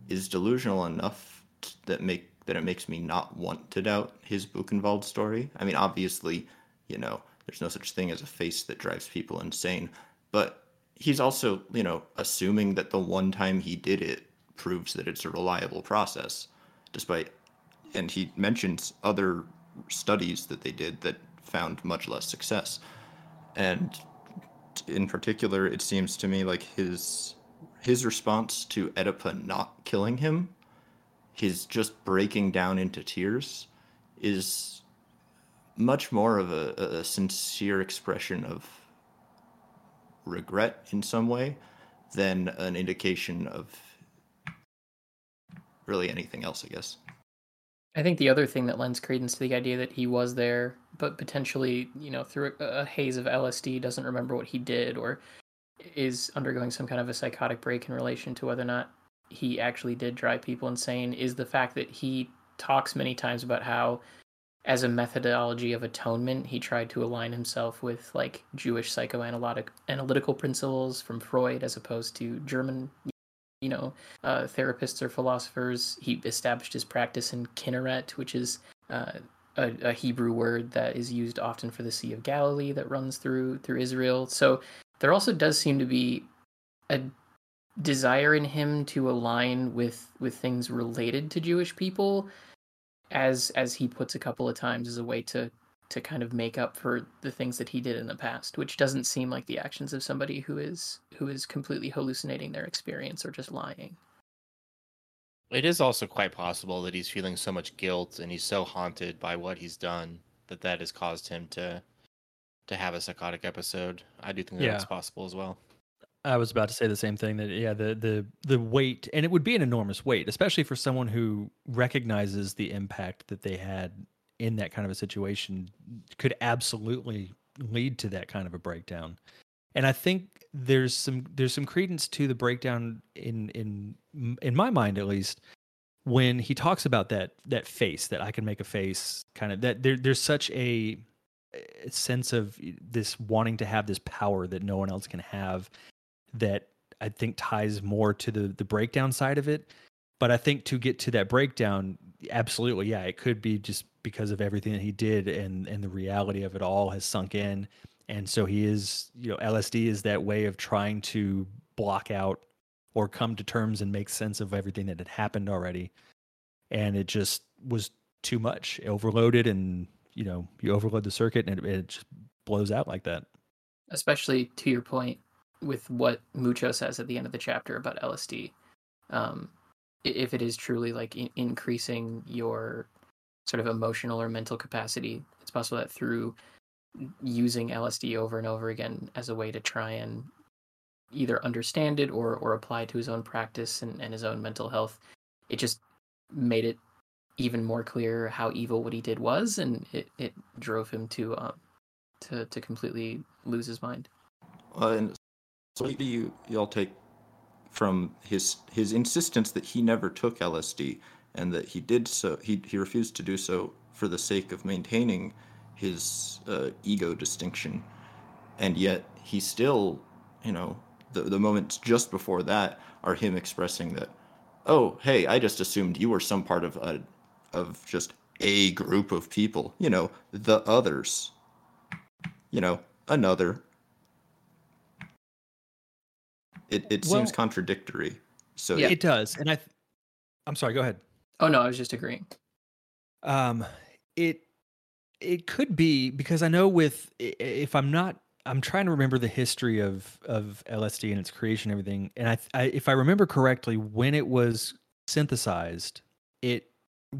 is delusional enough that make that it makes me not want to doubt his Buchenwald story. I mean, obviously, you know, there's no such thing as a face that drives people insane, but he's also, you know, assuming that the one time he did it proves that it's a reliable process, despite, and he mentions other studies that they did that found much less success. And in particular, it seems to me like his his response to Oedipa not killing him, his just breaking down into tears, is much more of a, a sincere expression of regret in some way than an indication of really anything else, I guess. I think the other thing that lends credence to the idea that he was there, but potentially, you know, through a, haze of LSD, doesn't remember what he did or is undergoing some kind of a psychotic break in relation to whether or not he actually did drive people insane, is the fact that he talks many times about how as a methodology of atonement, he tried to align himself with like Jewish psychoanalytic analytical principles from Freud, as opposed to German, you know, uh, therapists or philosophers. He established his practice in Kinneret, which is uh, a, a, Hebrew word that is used often for the Sea of Galilee that runs through through Israel. So there also does seem to be a desire in him to align with with things related to Jewish people as as he puts a couple of times as a way to to kind of make up for the things that he did in the past which doesn't seem like the actions of somebody who is who is completely hallucinating their experience or just lying. It is also quite possible that he's feeling so much guilt and he's so haunted by what he's done that that has caused him to to have a psychotic episode. I do think yeah. that's possible as well I was about to say the same thing that yeah the the the weight and it would be an enormous weight especially for someone who recognizes the impact that they had in that kind of a situation could absolutely lead to that kind of a breakdown. And I think there's some there's some credence to the breakdown in in in my mind at least when he talks about that that face that I can make a face kind of that there there's such a, sense of this wanting to have this power that no one else can have that I think ties more to the the breakdown side of it. But I think to get to that breakdown, absolutely, yeah, it could be just because of everything that he did and and the reality of it all has sunk in. And so he is, you know, LSD is that way of trying to block out or come to terms and make sense of everything that had happened already. And it just was too much, overloaded, and you know, you overload the circuit and it, it just blows out like that. Especially to your point, with what Mucho says at the end of the chapter about LSD. Um, if it is truly like in- increasing your sort of emotional or mental capacity, it's possible that through using LSD over and over again as a way to try and either understand it or or apply to his own practice and, and his own mental health. It just made it even more clear how evil what he did was, and it, it drove him to um to to completely lose his mind. Uh, and so what do you y'all take from his his insistence that he never took LSD and that he did so he he refused to do so for the sake of maintaining his uh, ego distinction, and yet he still, you know, the the moments just before that are him expressing that, oh hey, I just assumed you were some part of a of just a group of people, you know, the others, you know, another. It it Well- seems contradictory. So Yeah. It does, and I. Th- I'm sorry. Go ahead. Oh no, I was just agreeing. Um, it it could be because I know with i- i- if I'm not, I'm trying to remember the history of of LSD and its creation, and everything. And I, I, if I remember correctly, when it was synthesized, it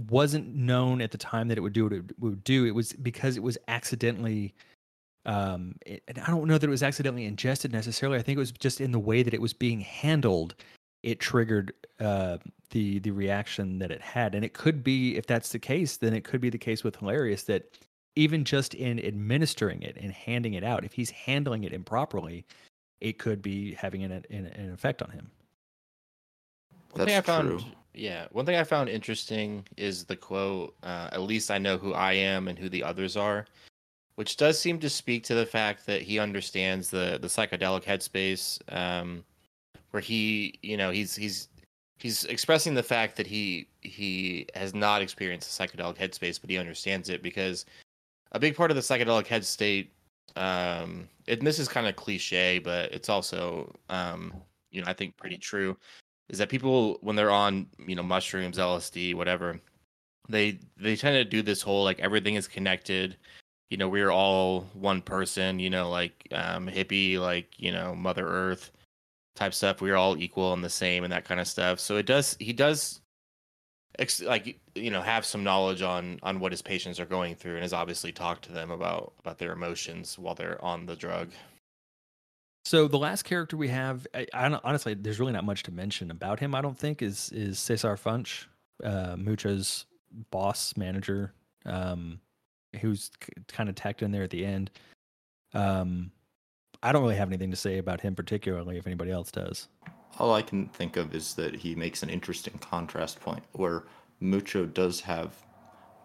wasn't known at the time that it would do what it would do. It was because it was accidentally. Um, it, and I don't know that it was accidentally ingested necessarily. I think it was just in the way that it was being handled. It triggered uh, the the reaction that it had and it could be if that's the case then it could be the case with Hilarius that even just in administering it and handing it out if he's handling it improperly it could be having an, an, an effect on him One thing I That's found, true. yeah, one thing I found interesting is the quote. Uh, At least I know who I am and who the others are, which does seem to speak to the fact that he understands the the psychedelic headspace, um, where he, you know, he's he's he's expressing the fact that he he has not experienced a psychedelic headspace, but he understands it because a big part of the psychedelic head state, um, and this is kind of cliche, but it's also, um, you know, I think pretty true is that people when they're on you know mushrooms lsd whatever they they tend to do this whole like everything is connected you know we're all one person you know like um hippie like you know mother earth type stuff. We're all equal and the same and that kind of stuff. So it does he does ex- like you know have some knowledge on on what his patients are going through and has obviously talked to them about about their emotions while they're on the drug. So the last character we have I, I honestly there's really not much to mention about him i don't think is is caesar funch uh mucho's boss manager. Um who's kind of tacked in there at the end um i don't really have anything to say about him particularly if anybody else does All I can think of is that he makes an interesting contrast point where Mucho does have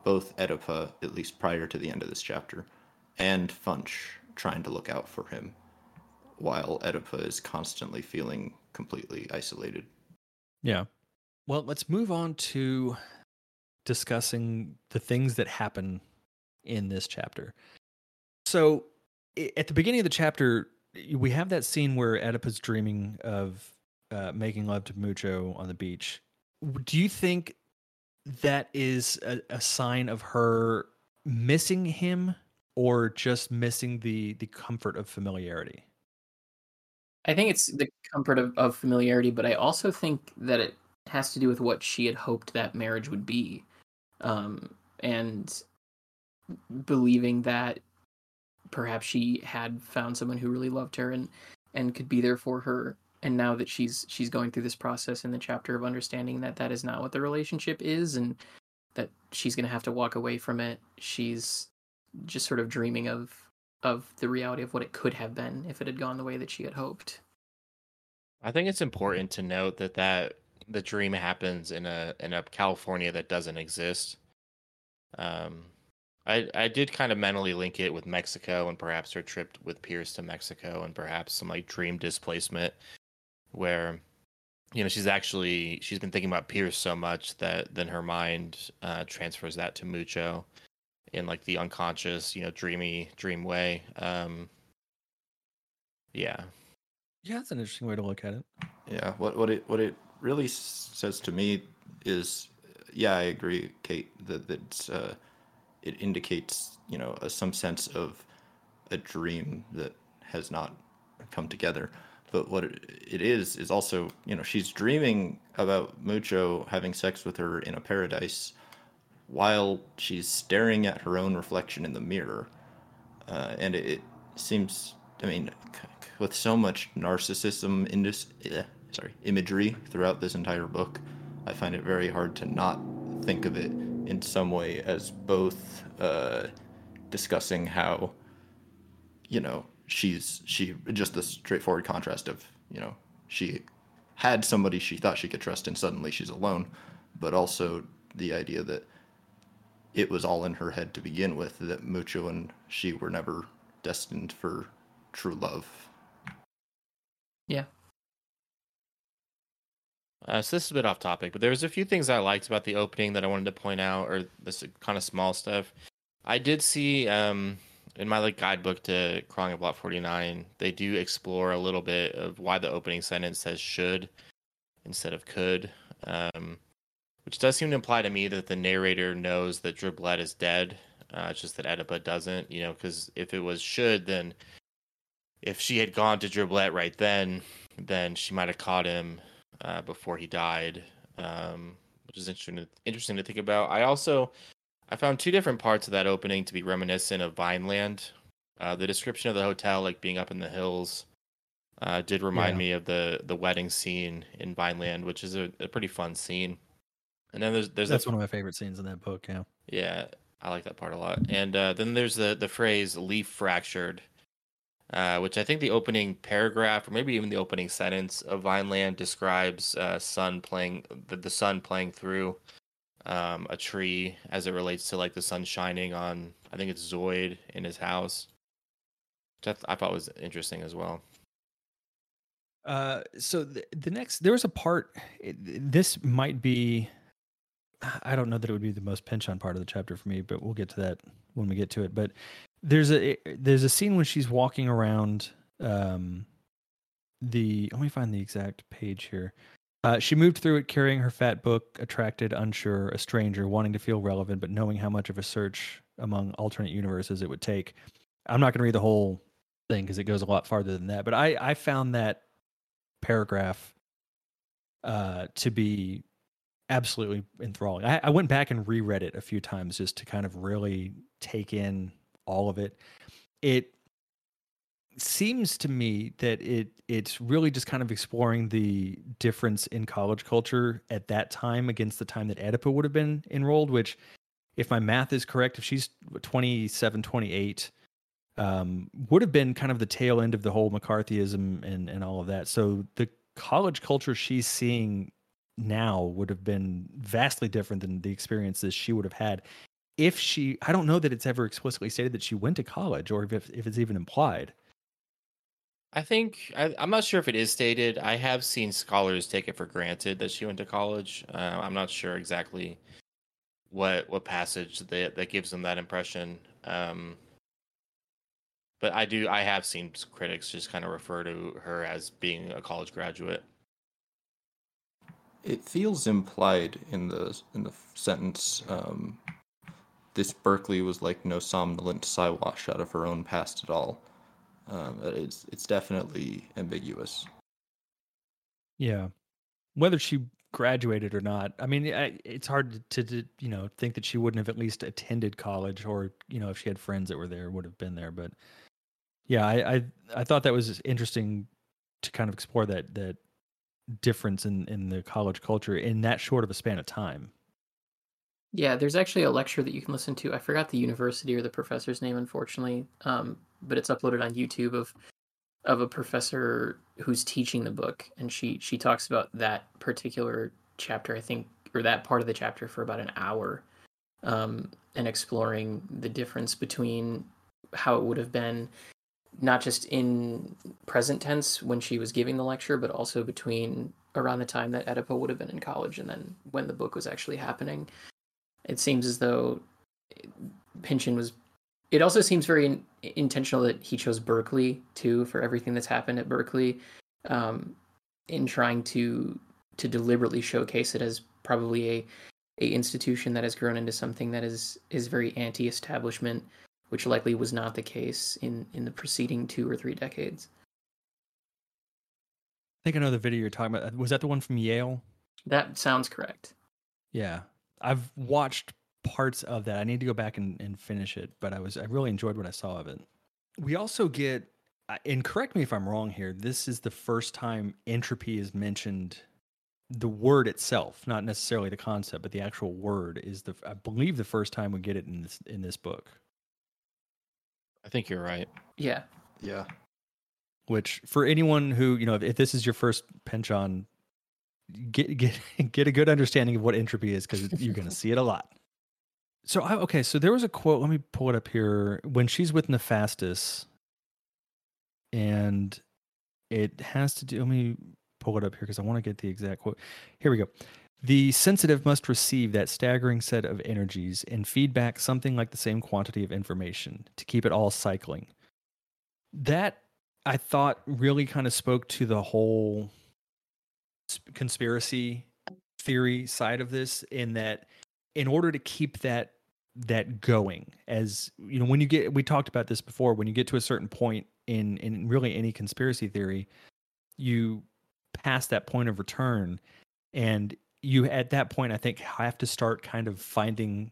both Oedipa, at least prior to the end of this chapter, and Funch trying to look out for him, while Oedipa is constantly feeling completely isolated. Yeah. Well, let's move on to discussing the things that happen in this chapter. So, at the beginning of the chapter, we have that scene where Oedipa's dreaming of uh, making love to Mucho on the beach. Do you think that is a, a sign of her missing him or just missing the the comfort of familiarity? I think it's the comfort of, of familiarity, but I also think that it has to do with what she had hoped that marriage would be. Um, and believing that perhaps she had found someone who really loved her and, and could be there for her. And now that she's she's going through this process in the chapter of understanding that that is not what the relationship is, and that she's going to have to walk away from it, she's just sort of dreaming of of the reality of what it could have been if it had gone the way that she had hoped. I think it's important to note that that the dream happens in a in a California that doesn't exist. Um, I I did kind of mentally link it with Mexico and perhaps her trip with Pierce to Mexico and perhaps some like dream displacement, where you know she's actually she's been thinking about Pierce so much that then her mind uh, transfers that to Mucho in like the unconscious you know dreamy dream way. Um, yeah. Yeah, that's an interesting way to look at it. Yeah, what what it what it really says to me is, yeah, I agree, Kate, that that uh, it indicates you know a, some sense of a dream that has not come together. But what it, is is also you know she's dreaming about Mucho having sex with her in a paradise, while she's staring at her own reflection in the mirror. uh, and it, seems. I mean, with so much narcissism in this, uh, sorry, imagery throughout this entire book, I find it very hard to not think of it in some way as both uh, discussing how, you know, she's she just the straightforward contrast of you know she had somebody she thought she could trust and suddenly she's alone, but also the idea that it was all in her head to begin with that Mucho and she were never destined for true love. Yeah. Uh, so this is a bit off topic, but there was a few things I liked about the opening that I wanted to point out, or this kind of small stuff. I did see um, in my like guidebook to Crying of Lot 49, they do explore a little bit of why the opening sentence says should instead of could, um, which does seem to imply to me that the narrator knows that Driblette is dead. Uh, it's just that Oedipa doesn't, you know, because if it was should, then if she had gone to Driblette right then, then she might have caught him uh, before he died, um, which is interesting. Interesting to think about. I also I found two different parts of that opening to be reminiscent of Vineland. Uh, the description of the hotel, like being up in the hills, uh, did remind Yeah. me of the the wedding scene in Vineland, which is a, a pretty fun scene. And then there's there's That's one of my favorite scenes in that book. Yeah. yeah, I like that part a lot. And uh, then there's the the phrase "leaf fractured," uh, which I think the opening paragraph, or maybe even the opening sentence of Vineland describes uh, sun playing the, the sun playing through um, a tree as it relates to like the sun shining on. I think it's Zoid in his house, which I, th- I thought was interesting as well. Uh, so the, the next there was a part. This might be. I don't know that it would be the most Pynchon part of the chapter for me, but we'll get to that when we get to it. But there's a there's a scene when she's walking around. Um, the let me find the exact page here. Uh, she moved through it carrying her fat book, attracted, unsure, a stranger, wanting to feel relevant, but knowing how much of a search among alternate universes it would take. I'm not going to read the whole thing because it goes a lot farther than that. But I, I found that paragraph uh, to be absolutely enthralling. I, I went back and reread it a few times just to kind of really take in all of it. It seems to me that it it's really just kind of exploring the difference in college culture at that time against the time that Oedipa would have been enrolled which if my math is correct if she's 27 28 um, would have been kind of the tail end of the whole McCarthyism and and all of that so the college culture she's seeing now would have been vastly different than the experiences she would have had if she I don't know that it's ever explicitly stated that she went to college or if if it's even implied I think I, I'm not sure if it is stated. I have seen scholars take it for granted that she went to college. Uh, I'm not sure exactly what what passage that that gives them that impression. Um, but I do. I have seen critics just kind of refer to her as being a college graduate. It feels implied in the in the sentence. Um, this Berkeley was like no somnolent Siwash out of her own past at all. Um, it's it's definitely ambiguous. Yeah. Whether she graduated or not, I mean, I, it's hard to, to, you know, think that she wouldn't have at least attended college or, you know, if she had friends that were there, would have been there. But yeah, I, I, I thought that was interesting to kind of explore that, that difference in, in the college culture in that short of a span of time. Yeah, there's actually a lecture that you can listen to. I forgot the university or the professor's name, unfortunately, um, but it's uploaded on YouTube of of a professor who's teaching the book, and she she talks about that particular chapter, I think, or that part of the chapter for about an hour, um, and exploring the difference between how it would have been not just in present tense when she was giving the lecture, but also between around the time that Oedipa would have been in college and then when the book was actually happening it seems as though Pynchon was. It also seems very in, intentional that he chose Berkeley too for everything that's happened at Berkeley, um, in trying to to deliberately showcase it as probably a a institution that has grown into something that is is very anti-establishment, which likely was not the case in in the preceding two or three decades. I think I know the video you're talking about. Was that the one from Yale? That sounds correct. Yeah. I've watched parts of that. I need to go back and, and finish it, but I was, I really enjoyed what I saw of it. we also get, and correct me if I'm wrong here. This is the first time entropy is mentioned. The word itself, not necessarily the concept, but the actual word is the. I believe the first time we get it in this in this book. I think you're right. Yeah. Yeah. Which for anyone who you know, if, if this is your first Pynchon, get get get a good understanding of what entropy is because you're going to see it a lot. So I, okay, so there was a quote. Let me pull it up here. When she's with Nefastis, and it has to do. Let me pull it up here because I want to get the exact quote. Here we go. The sensitive must receive that staggering set of energies and feedback something like the same quantity of information to keep it all cycling. That I thought really kind of spoke to the whole conspiracy theory side of this in that in order to keep that that going as you know when you get we talked about this before when you get to a certain point in in really any conspiracy theory you pass that point of return and you at that point i think have to start kind of finding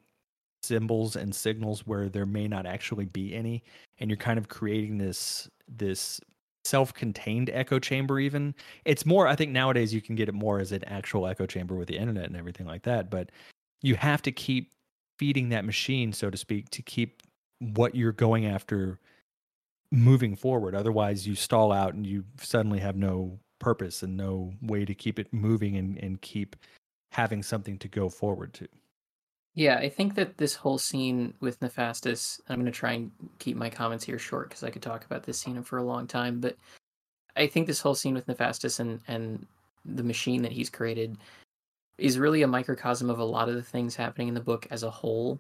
symbols and signals where there may not actually be any and you're kind of creating this this self-contained echo chamber even. It's more i think nowadays you can get it more as an actual echo chamber with the internet and everything like that but you have to keep feeding that machine so to speak to keep what you're going after moving forward. Otherwise you stall out and you suddenly have no purpose and no way to keep it moving and, and keep having something to go forward to Yeah, I think that this whole scene with Nefastis, I'm going to try and keep my comments here short because I could talk about this scene for a long time, but I think this whole scene with Nefastis and, and the machine that he's created is really a microcosm of a lot of the things happening in the book as a whole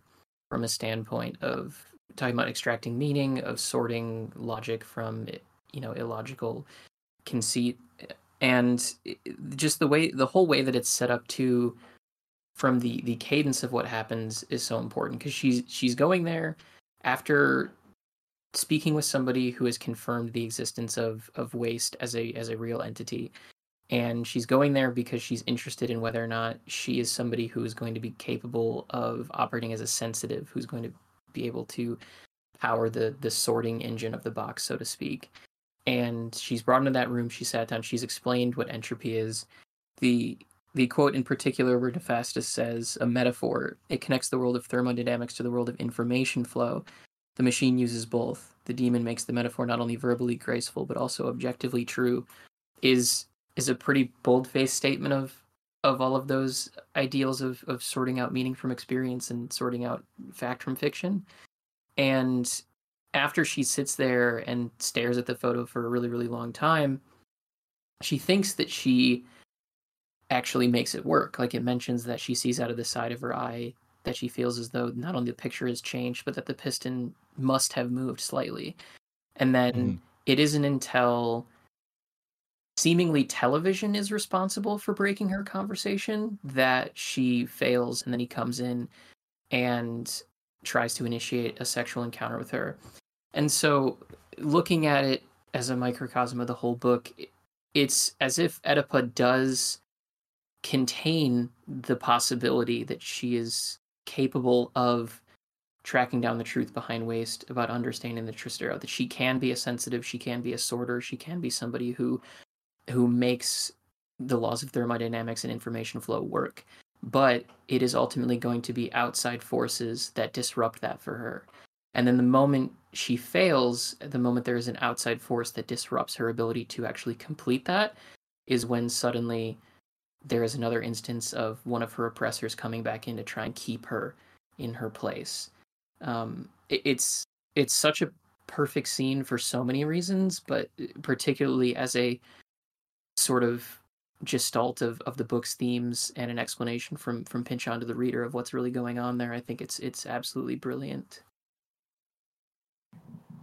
from a standpoint of talking about extracting meaning, of sorting logic from, eh, you know, illogical conceit eh, and eh, just the way the whole way that it's set up to from the the cadence of what happens is so important because she's she's going there after speaking with somebody who has confirmed the existence of of waste as a as a real entity. And she's going there because she's interested in whether or not she is somebody who is going to be capable of operating as a sensitive who's going to be able to power the the sorting engine of the box so to speak. And she's brought into that room she sat down she's explained what entropy is. The the quote in particular where Nefastis says a metaphor it connects the world of thermodynamics to the world of information flow. The machine uses both. The demon makes the metaphor not only verbally graceful but also objectively true is is a pretty bold-faced statement of of all of those ideals of of sorting out meaning from experience and sorting out fact from fiction. And after she sits there and stares at the photo for a really really long time she thinks that she actually makes it work. Like it mentions that she sees out of the side of her eye that she feels as though not only the picture has changed but that the piston must have moved slightly. And then Mhm. it isn't until seemingly television is responsible for breaking her conversation that she fails and then he comes in and tries to initiate a sexual encounter with her. And so looking at it as a microcosm of the whole book it's as if oedipa does contain the possibility that she is capable of tracking down the truth behind waste about understanding the Tristero, that she can be a sensitive, she can be a sorter, she can be somebody who who makes the laws of thermodynamics and information flow work. But it is ultimately going to be outside forces that disrupt that for her. And then the moment she fails, the moment there is an outside force that disrupts her ability to actually complete that, is when suddenly there is another instance of one of her oppressors coming back in to try and keep her in her place. Um, it, it's it's such a perfect scene for so many reasons, but particularly as a sort of gestalt of, of the book's themes and an explanation from from Pynchon to the reader of what's really going on there. I think it's it's absolutely brilliant.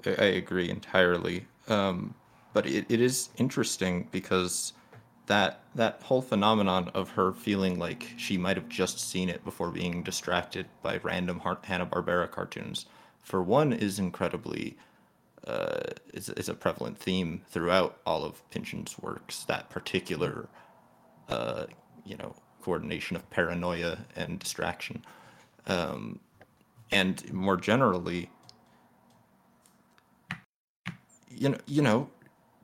I I agree entirely. Um, but it, it is interesting because that that whole phenomenon of her feeling like she might have just seen it before being distracted by random Hanna Barbera cartoons, for one, is incredibly uh, is is a prevalent theme throughout all of Pynchon's works. That particular, uh, you know, coordination of paranoia and distraction, um, and more generally, you know, you know,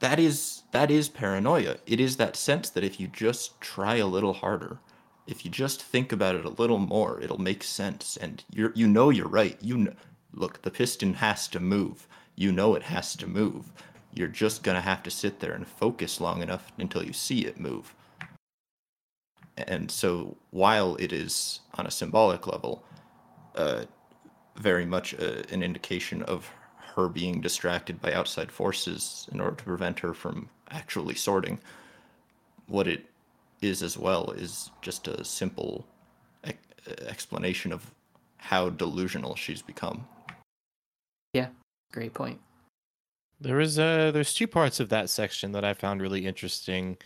that is that is paranoia. It is that sense that if you just try a little harder, if you just think about it a little more, it'll make sense. And you you know you're right. You look, the piston has to move. You know it has to move. You're just gonna have to sit there and focus long enough until you see it move. And so, while it is on a symbolic level, uh, very much a, uh, an indication of her being distracted by outside forces in order to prevent her from actually sorting, what it is as well is just a simple e- explanation of how delusional she's become. Yeah, great point. There is uh there's two parts of that section that I found really interesting.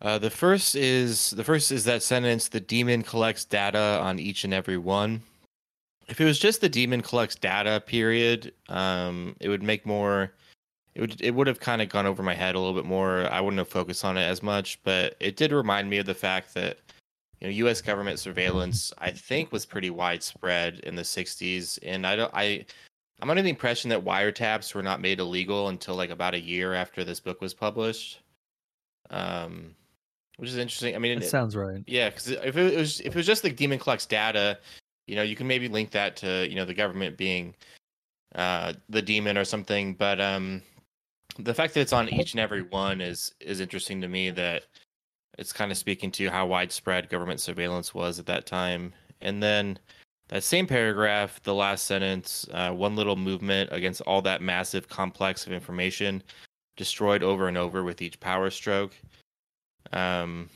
Uh, the first is the first is that sentence: the demon collects data on each and every one. If it was just the demon collects data, period, um, it would make more it would it would have kind of gone over my head a little bit more. I wouldn't have focused on it as much, but it did remind me of the fact that you know U.S. government surveillance I think was pretty widespread in the '60s, and I don't I I'm under the impression that wiretaps were not made illegal until like about a year after this book was published. Um, which is interesting. I mean, it, it sounds right. Yeah, because if it was if it was just like demon collects data, you know, you can maybe link that to you know the government being uh the demon or something, but um the fact that it's on each and every one is is interesting to me that it's kind of speaking to how widespread government surveillance was at that time. And then that same paragraph the last sentence uh, one little movement against all that massive complex of information destroyed over and over with each power stroke. Um,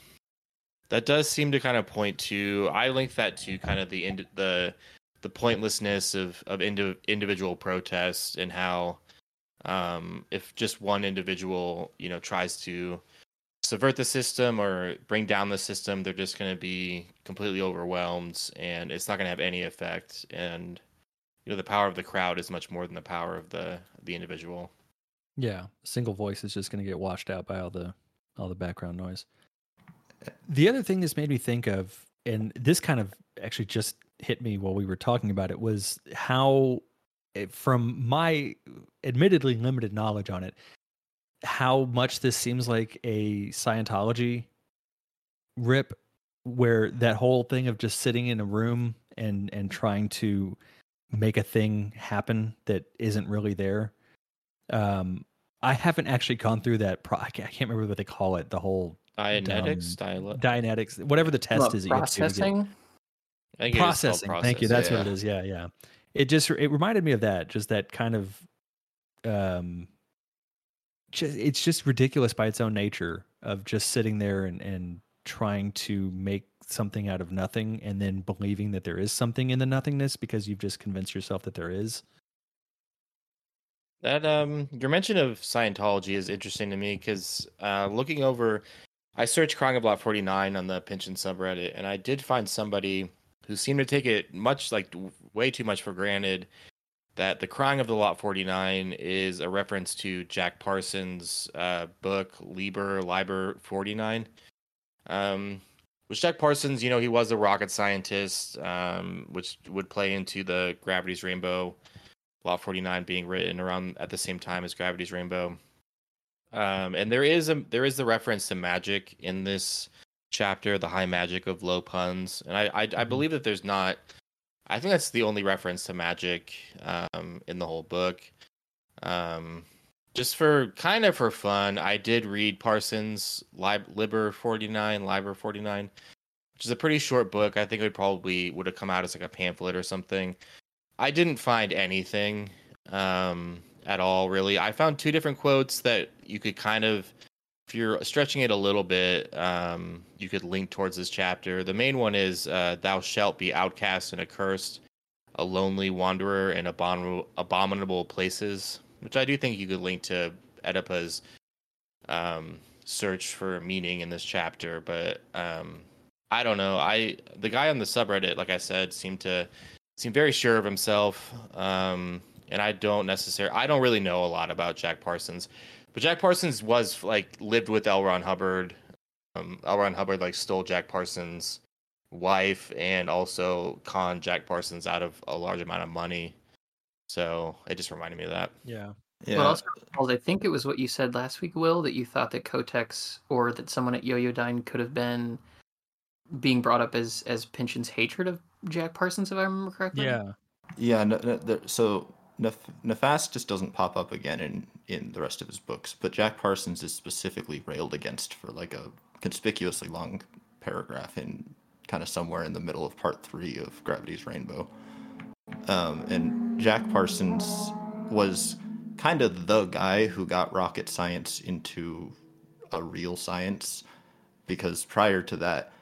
that does seem to kind of point to i link that to kind of the the the pointlessness of of indi- individual protests and how um, if just one individual, you know, tries to subvert the system or bring down the system, they're just going to be completely overwhelmed, and it's not going to have any effect. And you know, the power of the crowd is much more than the power of the the individual. Yeah, single voice is just going to get washed out by all the all the background noise. The other thing this made me think of, and this kind of actually just hit me while we were talking about it, was how from my admittedly limited knowledge on it, how much this seems like a Scientology rip, where that whole thing of just sitting in a room and and trying to make a thing happen that isn't really there. Um, I haven't actually gone through that. Pro- I can't remember what they call it. The whole Dianetics, um, Dianetics, whatever the test what, is. Processing. processing. Thank you. That's yeah. what it is. Yeah, yeah it just it reminded me of that just that kind of um just, it's just ridiculous by its own nature of just sitting there and and trying to make something out of nothing and then believing that there is something in the nothingness because you've just convinced yourself that there is that um your mention of scientology is interesting to me because uh looking over i searched crying of lot 49 on the Pynchon subreddit and i did find somebody who seemed to take it much like way too much for granted that the crying of the lot 49 is a reference to jack parsons uh, book liber liber 49 um, which jack parsons you know he was a rocket scientist um, which would play into the gravity's rainbow lot 49 being written around at the same time as gravity's rainbow um, and there is a there is the reference to magic in this chapter, the high magic of low puns, and I I, I mm-hmm. believe that there's not. I think that's the only reference to magic um, in the whole book. Um, just for kind of for fun, I did read Parsons Lib- Liber 49, Liber 49, which is a pretty short book. I think it probably would have come out as like a pamphlet or something. I didn't find anything um, at all, really. I found two different quotes that you could kind of if you're stretching it a little bit, um, you could link towards this chapter. The main one is uh, "Thou shalt be outcast and accursed, a lonely wanderer in abominable, places," which I do think you could link to Oedipa's um, search for meaning in this chapter. But um, I don't know. I the guy on the subreddit, like I said, seemed to seem very sure of himself. Um, and I don't necessarily, I don't really know a lot about Jack Parsons. But Jack Parsons was like lived with L. Ron Hubbard. Um, L. Ron Hubbard like stole Jack Parsons' wife and also conned Jack Parsons out of a large amount of money. So it just reminded me of that. Yeah. Yeah. But also, I think it was what you said last week, Will, that you thought that Koteks or that someone at Yo-Yo Yoyodyne could have been being brought up as as Pynchon's hatred of Jack Parsons, if I remember correctly. Yeah. Yeah, no, no, there, so Nef- Nefastis doesn't pop up again in, in the rest of his books, but Jack Parsons is specifically railed against for like a conspicuously long paragraph in kind of somewhere in the middle of part three of Gravity's Rainbow. Um, and Jack Parsons was kind of the guy who got rocket science into a real science because prior to that,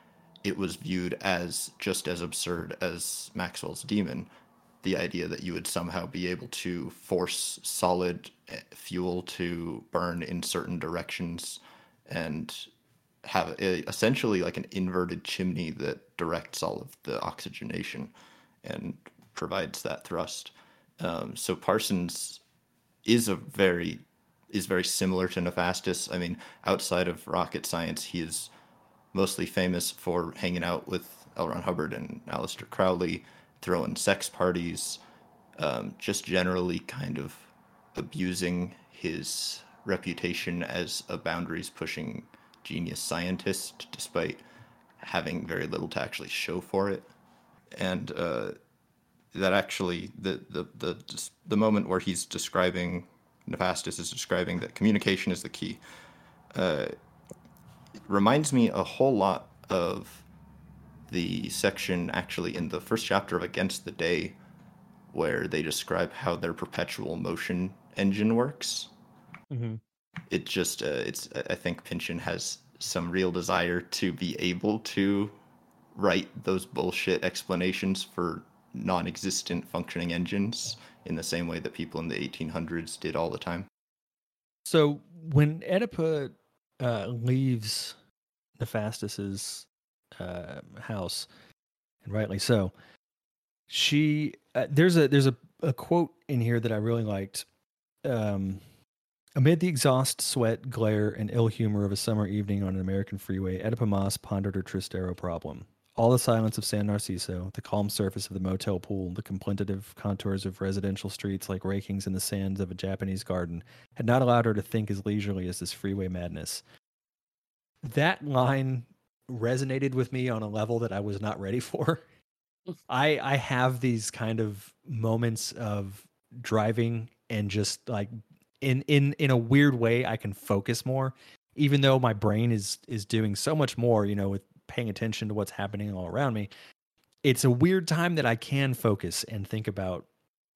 it was viewed as just as absurd as Maxwell's demon. The idea that you would somehow be able to force solid eh, fuel to burn in certain directions and have a, essentially like an inverted chimney that directs all of the oxygenation and provides that thrust. Um, so Parsons is a very is very similar to Nefastis. I mean, outside of rocket science, he is mostly famous for hanging out with L. Ron Hubbard and Aleister Crowley, throwing sex parties, um, just generally kind of abusing his reputation as a boundaries pushing genius scientist, despite having very little to actually show for it. And uh, that actually, the, the, the, the moment where he's describing, Nefastis is describing that communication is the key. Uh, reminds me a whole lot of the section actually in the first chapter of Against the Day, where they describe how their perpetual motion engine works. Mm-hmm. It just, uh, it's, I think Pynchon has some real desire to be able to write those bullshit explanations for non existent functioning engines in the same way that people in the 1800s did all the time. So when Oedipa uh, leaves Nefastis's uh, house, and rightly so, she uh, there's a there's a, a quote in here that I really liked. Um, Amid the exhaust, sweat, glare, and ill humor of a summer evening on an American freeway, Oedipa Maas pondered her Tristero problem. All the silence of San Narciso, the calm surface of the motel pool, the contemplative contours of residential streets like rakings in the sands of a Japanese garden had not allowed her to think as leisurely as this freeway madness. That line resonated with me on a level that I was not ready for. Mm. I I have these kind of moments of driving and just like in in in a weird way I can focus more even though my brain is is doing so much more, you know, with paying attention to what's happening all around me. It's a weird time that I can focus and think about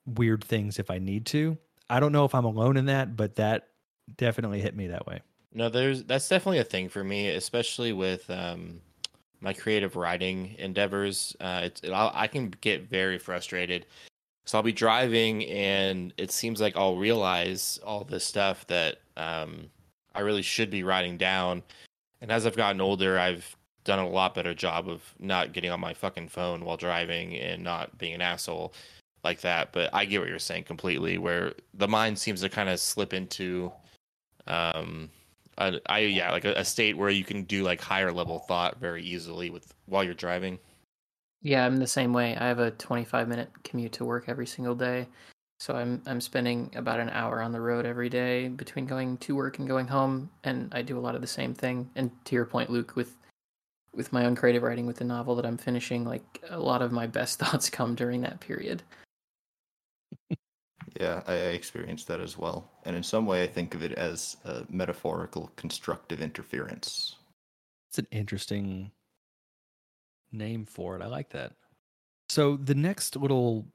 weird things if I need to. I don't know if I'm alone in that, but that definitely hit me that way. No, there's that's definitely a thing for me, especially with um, my creative writing endeavors. Uh, it's it, I can get very frustrated. So I'll be driving, and it seems like I'll realize all this stuff that um, I really should be writing down. And as I've gotten older, I've done a lot better job of not getting on my fucking phone while driving and not being an asshole like that. But I get what you're saying completely, where the mind seems to kind of slip into, um, a, I yeah, like a, a state where you can do like higher level thought very easily with while you're driving. Yeah, I'm the same way. I have a 25 minute commute to work every single day. So I'm I'm spending about an hour on the road every day between going to work and going home and I do a lot of the same thing. And to your point Luke with with my own creative writing with the novel that I'm finishing, like a lot of my best thoughts come during that period. Yeah, I, I experienced that as well. And in some way, I think of it as a metaphorical constructive interference. It's an interesting name for it. I like that. So the next little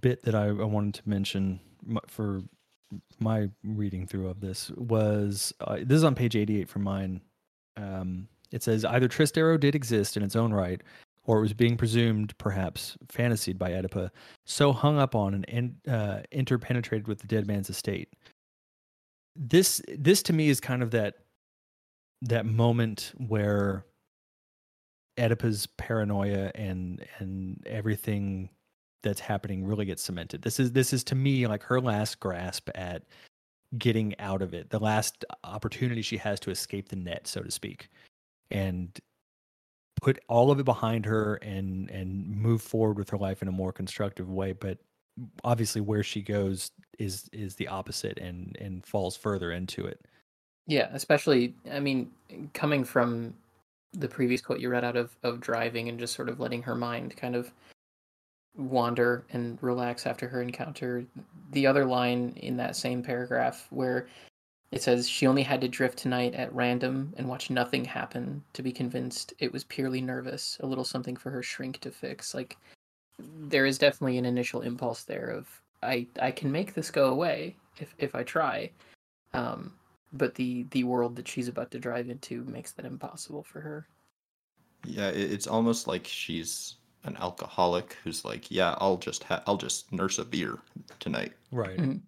bit that I, I wanted to mention for my reading through of this was uh, this is on page 88 from mine. Um, it says either Tristero did exist in its own right, or it was being presumed, perhaps fantasied by Oedipa, so hung up on and uh, interpenetrated with the dead man's estate. This this to me is kind of that that moment where Oedipa's paranoia and and everything that's happening really gets cemented. This is this is to me like her last grasp at getting out of it, the last opportunity she has to escape the net, so to speak, and put all of it behind her and and move forward with her life in a more constructive way. But obviously where she goes is is the opposite and and falls further into it. Yeah, especially I mean, coming from the previous quote you read out of of driving and just sort of letting her mind kind of wander and relax after her encounter. The other line in that same paragraph where it says she only had to drift tonight at random and watch nothing happen to be convinced it was purely nervous, a little something for her shrink to fix. Like there is definitely an initial impulse there of I I can make this go away if if I try. Um but the the world that she's about to drive into makes that impossible for her. Yeah, it's almost like she's an alcoholic who's like, "Yeah, I'll just ha- I'll just nurse a beer tonight." Right. Mm-hmm.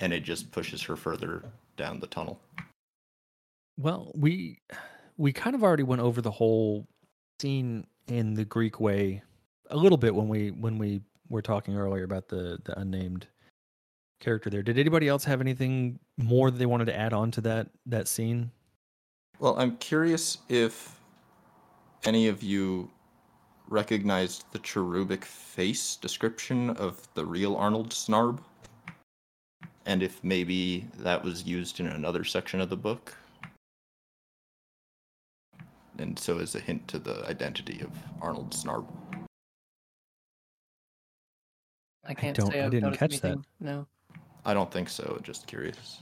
And it just pushes her further down the tunnel. Well, we we kind of already went over the whole scene in the Greek way a little bit when we when we were talking earlier about the the unnamed character there. Did anybody else have anything more that they wanted to add on to that that scene? Well, I'm curious if any of you recognized the cherubic face description of the real Arnold Snarb, and if maybe that was used in another section of the book. And so, as a hint to the identity of Arnold Snarb. I can't don't- say I I've didn't noticed catch that. No. I don't think so. Just curious.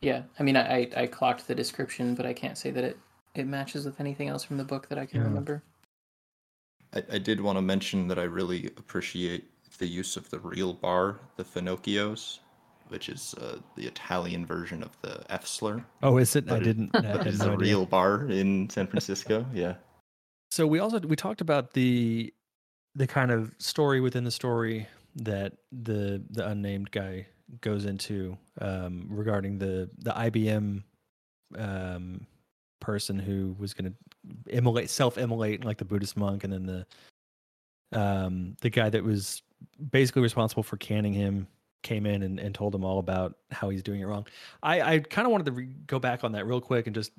Yeah, I mean, I, I I clocked the description, but I can't say that it it matches with anything else from the book that I can Yeah. remember. I, I did want to mention that I really appreciate the use of the real bar, the Finocchios, which is uh, the Italian version of the F slur. Oh, is it? I But it- didn't. I it's no a idea. real bar in San Francisco. Yeah. So we also we talked about the the kind of story within the story that the the unnamed guy goes into um, regarding the the IBM um, person who was going to immolate self immolate like the Buddhist monk, and then the um, the guy that was basically responsible for canning him came in and, and told him all about how he's doing it wrong. I, I kind of wanted to re- go back on that real quick and just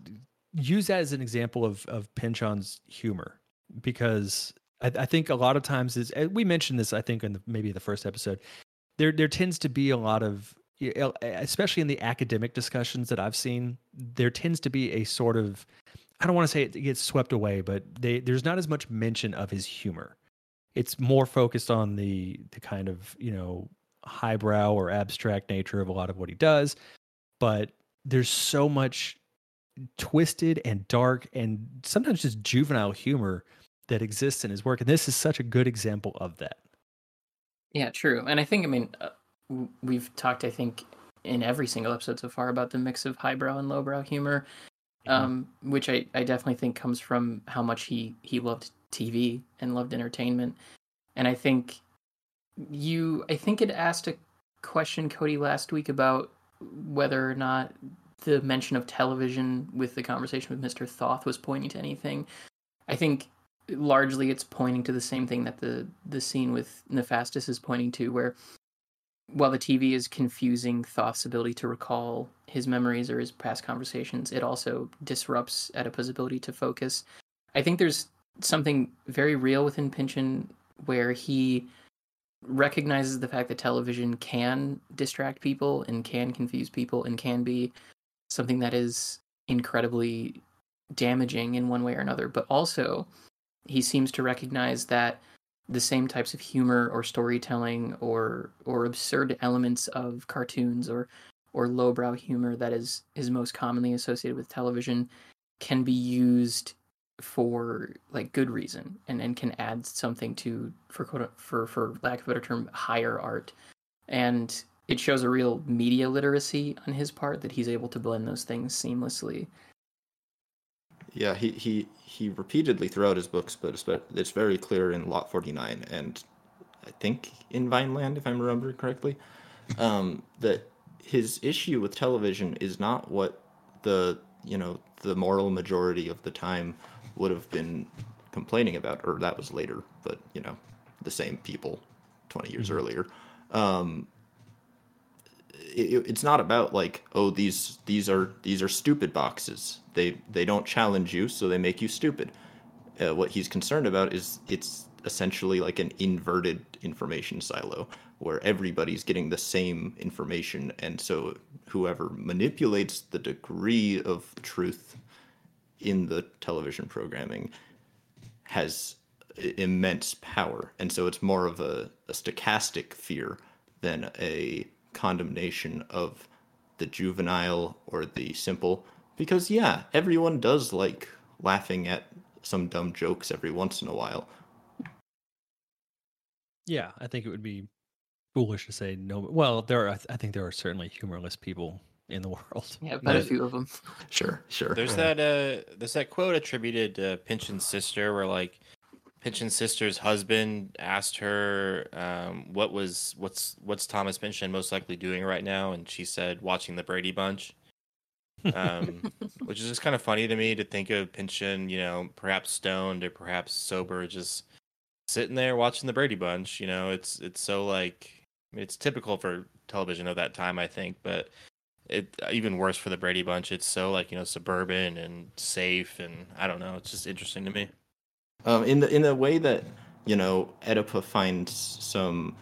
use that as an example of of Pynchon's humor because I, I think a lot of times is we mentioned this I think in the, maybe the first episode there there tends to be a lot of especially in the academic discussions that I've seen there tends to be a sort of I don't want to say it gets swept away but they there's not as much mention of his humor it's more focused on the the kind of you know highbrow or abstract nature of a lot of what he does but there's so much twisted and dark and sometimes just juvenile humor that exists in his work and this is such a good example of that Yeah, true. And I think, I mean, uh, we've talked, I think, in every single episode so far about the mix of highbrow and lowbrow humor, um, which I, I definitely think comes from how much he, he loved TV and loved entertainment. And I think you, I think it asked a question, Cody, last week about whether or not the mention of television with the conversation with Mr. Thoth was pointing to anything. I think largely it's pointing to the same thing that the the scene with Nefastis is pointing to, where while the TV is confusing Thoth's ability to recall his memories or his past conversations, it also disrupts Oedipa's ability to focus. I think there's something very real within Pynchon where he recognizes the fact that television can distract people and can confuse people and can be something that is incredibly damaging in one way or another, but also he seems to recognize that the same types of humor or storytelling or or absurd elements of cartoons or or lowbrow humor that is is most commonly associated with television can be used for like good reason and and can add something to for quote- for for lack of a better term higher art. And it shows a real media literacy on his part that he's able to blend those things seamlessly. Yeah, he, he, he repeatedly throughout his books, but it's very clear in Lot 49 and I think in Vineland, if I'm remembering correctly, um, that his issue with television is not what the, you know, the moral majority of the time would have been complaining about, or that was later, but, you know, the same people 20 years earlier. Um, it, it's not about like oh these these are these are stupid boxes. They they don't challenge you so they make you stupid. Uh, what he's concerned about is it's essentially like an inverted information silo where everybody's getting the same information and so whoever manipulates the degree of truth in the television programming has immense power. And so it's more of a, a stochastic fear than a condemnation of the juvenile or the simple. Because yeah everyone does like laughing at some dumb jokes every once in a while. Yeah i think it would be foolish to say no well there are i think there are certainly humorless people in the world. Yeah but a few of them sure sure. There's that uh there's that quote attributed to pynchon's sister where like Pynchon's sister's husband asked her um, what was what's what's Thomas Pynchon most likely doing right now, and she said watching the Brady Bunch, um, which is just kind of funny to me to think of Pynchon, you know, perhaps stoned or perhaps sober, just sitting there watching the Brady Bunch. You know, it's it's so like it's typical for television of that time, I think, but it even worse for the Brady Bunch. It's so like you know suburban and safe, and I don't know. It's just interesting to me. Um, in the in a way that you know Oedipa finds some,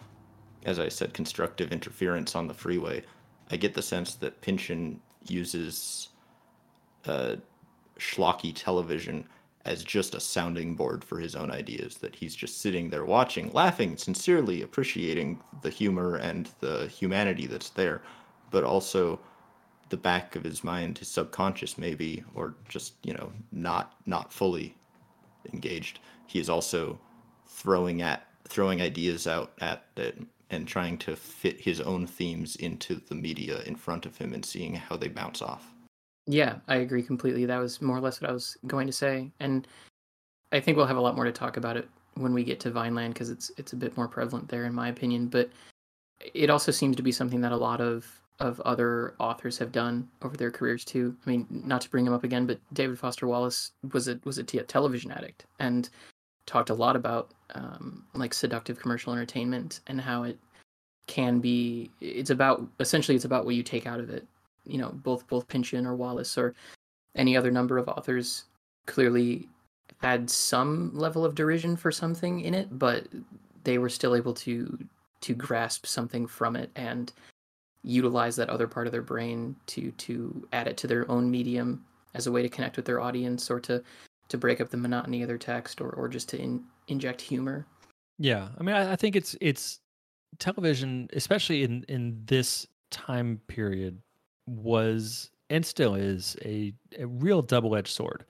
as I said, constructive interference on the freeway. I get the sense that Pynchon uses uh, schlocky television as just a sounding board for his own ideas. That he's just sitting there watching, laughing, sincerely appreciating the humor and the humanity that's there, but also the back of his mind, his subconscious maybe, or just you know not not fully engaged, he is also throwing at throwing ideas out at it and trying to fit his own themes into the media in front of him and seeing how they bounce off. Yeah, I agree completely. That was more or less what I was going to say, and I think we'll have a lot more to talk about it when we get to Vineland because it's it's a bit more prevalent there, in my opinion. But it also seems to be something that a lot of of other authors have done over their careers too. I mean, not to bring him up again, but David Foster Wallace was a was a t- television addict and talked a lot about um, like seductive commercial entertainment and how it can be. It's about essentially it's about what you take out of it. You know, both both Pynchon or Wallace or any other number of authors clearly had some level of derision for something in it, but they were still able to to grasp something from it and utilize that other part of their brain to to add it to their own medium as a way to connect with their audience or to to break up the monotony of their text or or just to in, inject humor. Yeah, I mean, I, I think it's it's television, especially in in this time period, was and still is a a real double edged sword.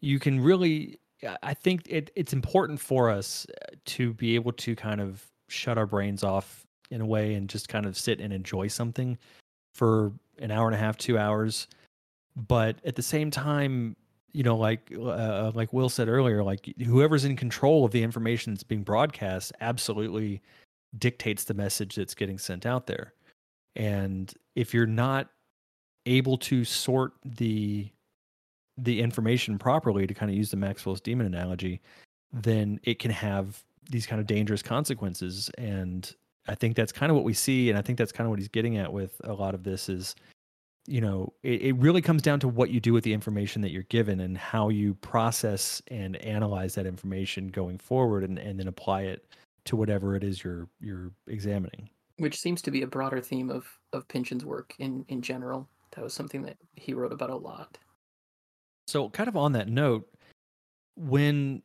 You can really, I think it it's important for us to be able to kind of shut our brains off in a way and just kind of sit and enjoy something for an hour and a half, two hours. But at the same time, you know, like uh, like Will said earlier, like whoever's in control of the information that's being broadcast absolutely dictates the message that's getting sent out there. And if you're not able to sort the the information properly to kind of use the Maxwell's demon analogy, then it can have these kind of dangerous consequences. And I think that's kind of what we see, and I think that's kind of what he's getting at with a lot of this is, you know, it, it really comes down to what you do with the information that you're given and how you process and analyze that information going forward, and, and then apply it to whatever it is you're you're examining. Which seems to be a broader theme of of Pynchon's work in in general. That was something that he wrote about a lot. So, kind of on that note, when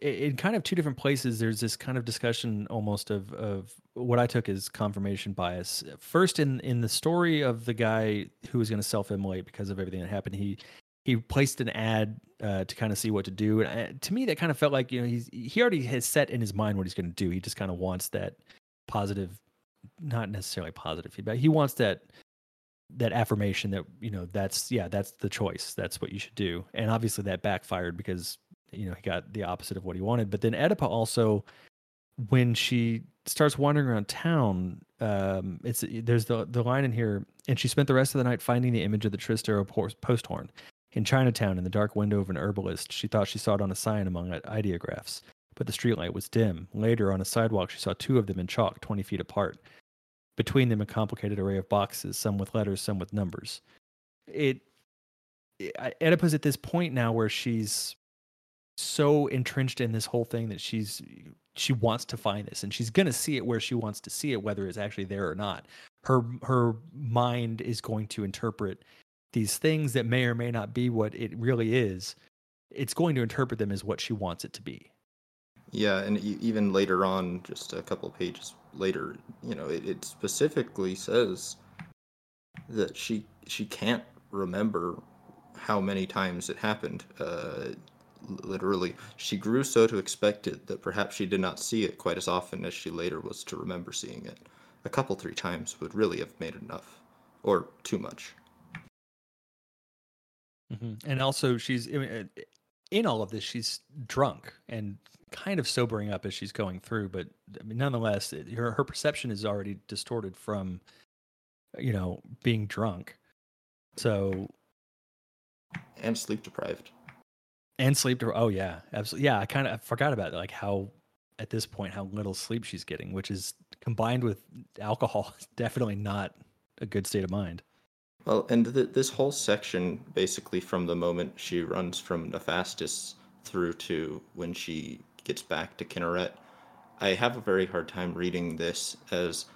in kind of two different places there's this kind of discussion almost of of what i took as confirmation bias first in in the story of the guy who was going to self-immolate because of everything that happened he he placed an ad uh, to kind of see what to do and uh, to me that kind of felt like you know he's he already has set in his mind what he's going to do he just kind of wants that positive not necessarily positive feedback he wants that that affirmation that you know that's yeah that's the choice that's what you should do and obviously that backfired because you know he got the opposite of what he wanted but then Oedipa also when she starts wandering around town um it's there's the the line in here and she spent the rest of the night finding the image of the Tristero post horn in Chinatown in the dark window of an herbalist. She thought she saw it on a sign among ideographs but the streetlight was dim. Later on a sidewalk she saw two of them in chalk 20 feet apart. Between them a complicated array of boxes some with letters some with numbers. It Oedipa's at this point now where she's so entrenched in this whole thing that she's she wants to find this and she's going to see it where she wants to see it whether it's actually there or not. Her her mind is going to interpret these things that may or may not be what it really is. It's going to interpret them as what she wants it to be. Yeah, and even later on, just a couple pages later, you know, it, it specifically says that she she can't remember how many times it happened. Uh, literally, she grew so to expect it that perhaps she did not see it quite as often as she later was to remember seeing it. A couple, three times would really have made enough, or too much. and also she's uh, in all of this she's drunk and kind of sobering up as she's going through but I mean, nonetheless it- her her perception is already distorted from you know being drunk so And sleep deprived. And sleep to oh yeah absolutely yeah i kind of forgot about it, like how at this point how little sleep she's getting which is combined with alcohol definitely not a good state of mind. Well, and th- this whole section, basically from the moment she runs from Nefastis through to when she gets back to Kinneret, I have a very hard time reading this as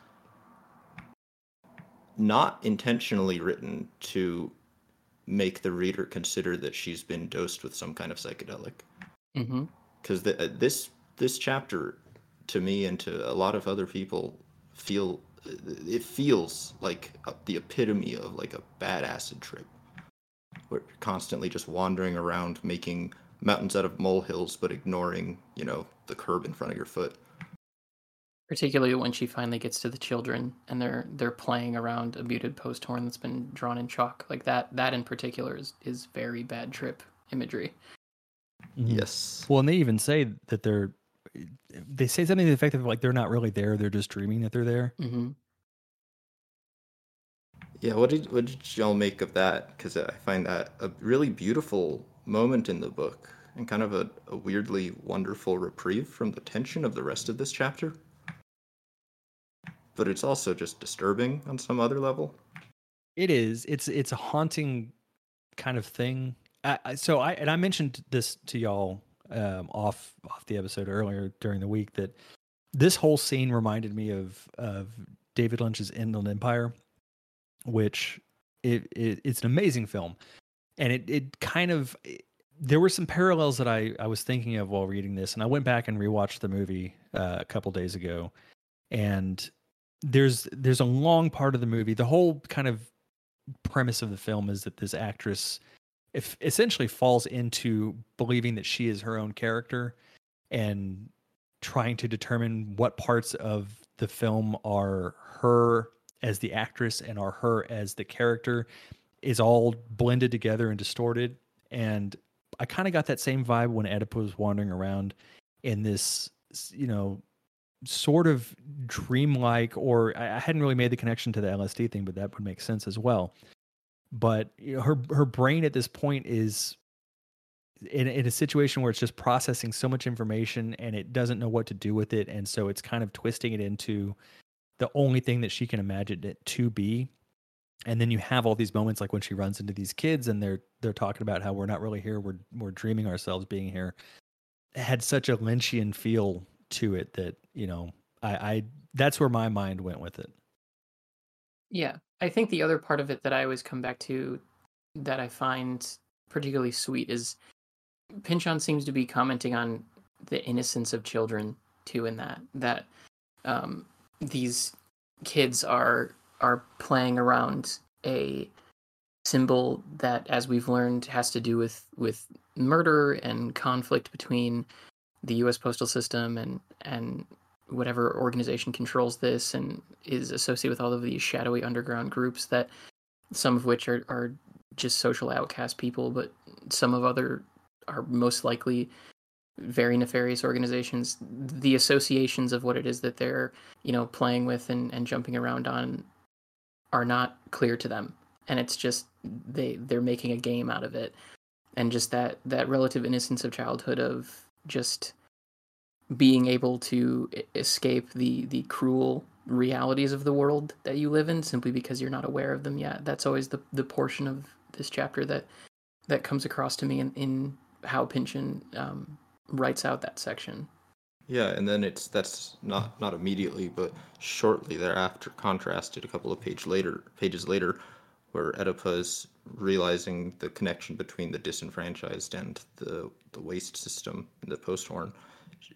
not intentionally written to make the reader consider that she's been dosed with some kind of psychedelic. Mm-hmm. Because this this chapter, to me and to a lot of other people, feel it feels like a, the epitome of like a bad acid trip. We're constantly just wandering around, making mountains out of molehills, but ignoring, you know, the curb in front of your foot. Particularly when she finally gets to the children and they're they're playing around a muted post horn that's been drawn in chalk. Like that that in particular is, is very bad trip imagery. Mhm. Yes. well and they even say that they're they say something to the effect of like they're not really there they're just dreaming that they're there Mm-hmm. Yeah. What did what did y'all make of that? Because I find that a really beautiful moment in the book and kind of a, a weirdly wonderful reprieve from the tension of the rest of this chapter. But it's also just disturbing on some other level. It is. It's it's a haunting kind of thing. I, so I and I mentioned this to y'all um, off off the episode earlier during the week that this whole scene reminded me of of David Lynch's Inland Empire, which it, it it's an amazing film, and it it kind of there were some parallels that I I was thinking of while reading this, and I went back and rewatched the movie uh, a couple days ago, and there's there's a long part of the movie. The whole kind of premise of the film is that this actress if essentially falls into believing that she is her own character and trying to determine what parts of the film are her as the actress and are her as the character is all blended together and distorted and i kind of got that same vibe when oedipus was wandering around in this you know sort of dreamlike or I, hadn't really made the connection to the lsd thing but that would make sense as well. But you know, her her brain at this point is in, in a situation where it's just processing so much information and it doesn't know what to do with it. And so it's kind of twisting it into the only thing that she can imagine it to be. And then you have all these moments like when she runs into these kids and they're they're talking about how we're not really here. We're we're dreaming ourselves being here. It had such a lynchian feel to it that you know i i that's where my mind went with it. Yeah, I think the other part of it that I always come back to that I find particularly sweet is Pynchon seems to be commenting on the innocence of children too in that that um, these kids are are playing around a symbol that as we've learned has to do with with murder and conflict between the US postal system and and whatever organization controls this and is associated with all of these shadowy underground groups that some of which are, are just social outcast people but some of other are most likely very nefarious organizations. The associations of what it is that they're you know playing with and, and jumping around on are not clear to them. And it's just they they're making a game out of it. And just that that relative innocence of childhood of just being able to escape the the cruel realities of the world that you live in simply because you're not aware of them yet that's always the the portion of this chapter that that comes across to me in, in how Pynchon um, writes out that section. Yeah, and then it's that's not not immediately, but shortly thereafter, contrasted a couple of page later pages later, where Oedipa is realizing the connection between the disenfranchised and the the waste system in the post horn.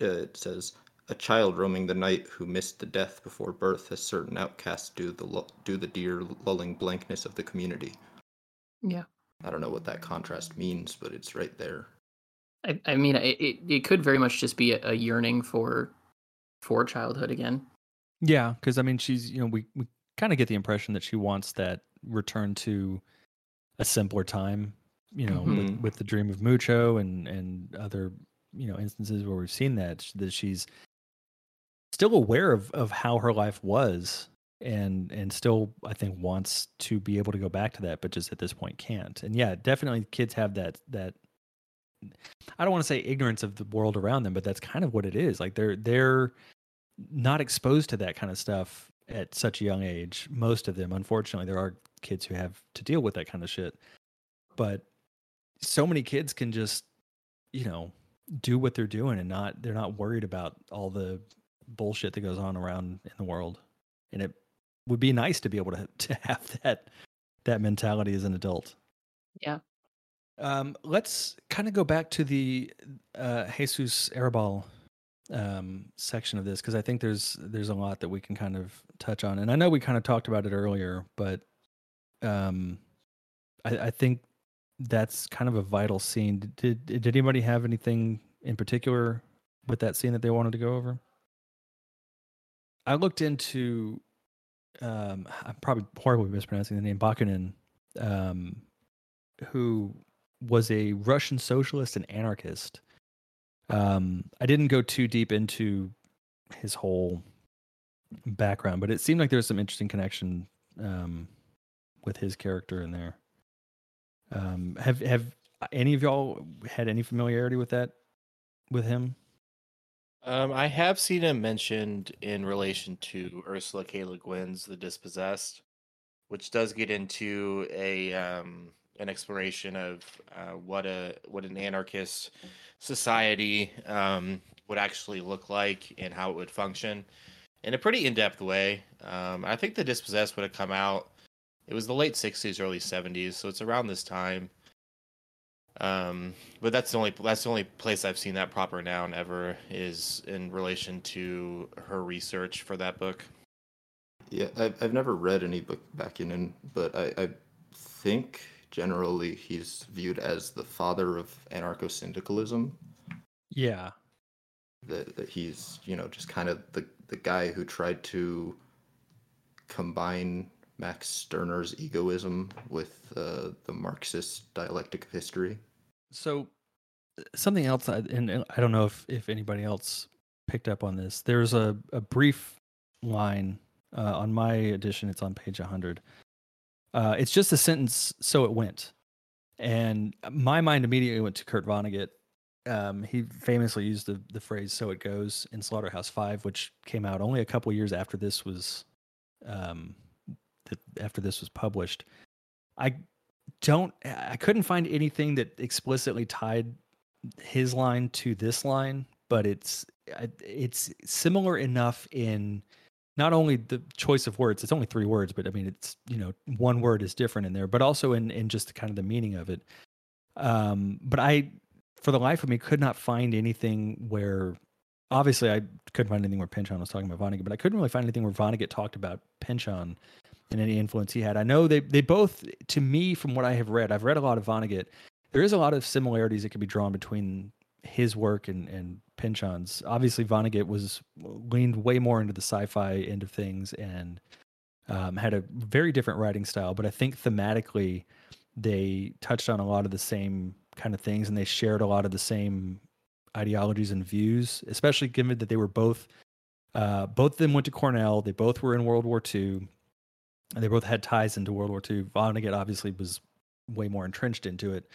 Uh, it says a child roaming the night who missed the death before birth, as certain outcasts do the do the dear lulling blankness of the community. Yeah. I don't know what that contrast means, but it's right there. I, I mean, it, it, it could very much just be a, a yearning for for childhood again. Yeah, because I mean, she's you know we we kind of get the impression that she wants that return to a simpler time. You know, Mhm. with, with the dream of Mucho and and other you know instances where we've seen that that she's still aware of of how her life was and and still I think wants to be able to go back to that, but just at this point can't. And yeah, definitely kids have that that I don't want to say ignorance of the world around them, but that's kind of what it is. Like they're they're not exposed to that kind of stuff at such a young age. Most of them, unfortunately, there are kids who have to deal with that kind of shit. But so many kids can just, you know, do what they're doing and not they're not worried about all the bullshit that goes on around in the world. And it would be nice to be able to to have that that mentality as an adult. Yeah. Um, let's kind of go back to the uh, Jesus Arrabal um, section of this because I think there's there's a lot that we can kind of touch on, and I know we kind of talked about it earlier, but um, I, I think that's kind of a vital scene. Did did anybody have anything in particular with that scene that they wanted to go over? I looked into. Um, I'm probably horribly mispronouncing the name Bakunin, um, who was a Russian socialist and anarchist. Um, I didn't go too deep into his whole background, but it seemed like there was some interesting connection um, with his character in there. Um, have have any of y'all had any familiarity with that with him? Um, I have seen him mentioned in relation to Ursula K. Le Guin's The Dispossessed, which does get into a um, an exploration of uh, what a what an anarchist society um, would actually look like and how it would function in a pretty in depth way. Um, I think The Dispossessed would have come out. It was the late '60s, early '70s, so it's around this time. Um, but that's the only that's the only place I've seen that proper noun ever is in relation to her research for that book. Yeah, I've, I've never read any book Bakunin, but I, I think generally he's viewed as the father of anarcho syndicalism. Yeah, That, that he's, you know, just kind of the, the guy who tried to combine Max Stirner's egoism with uh, the Marxist dialectic of history. So something else, I- and I don't know if if anybody else picked up on this. There's a a brief line uh, on my edition. It's on page 100. Uh, it's just a sentence. So it went, and my mind immediately went to Kurt Vonnegut. Um, he famously used the the phrase "so it goes" in Slaughterhouse Five, which came out only a couple years after this was um, after this was published. I don't I couldn't find anything that explicitly tied his line to this line, but it's it's similar enough in not only the choice of words, it's only three words, but I mean it's you know one word is different in there, but also in in just kind of the meaning of it. Um, but I, for the life of me, could not find anything where. Obviously, I couldn't find anything where Pynchon was talking about Vonnegut, but I couldn't really find anything where Vonnegut talked about Pynchon and any influence he had. I know they they both, to me, from what I have read, I've read a lot of Vonnegut. There is a lot of similarities that can be drawn between his work and and Pynchon's. Obviously, Vonnegut was leaned way more into the sci-fi end of things and um, had a very different writing style. But I think thematically, they touched on a lot of the same kind of things, and they shared a lot of the same ideologies and views. Especially given that they were both uh, both of them went to Cornell. They both were in World War II. And they both had ties into World War II. Vonnegut obviously was way more entrenched into it.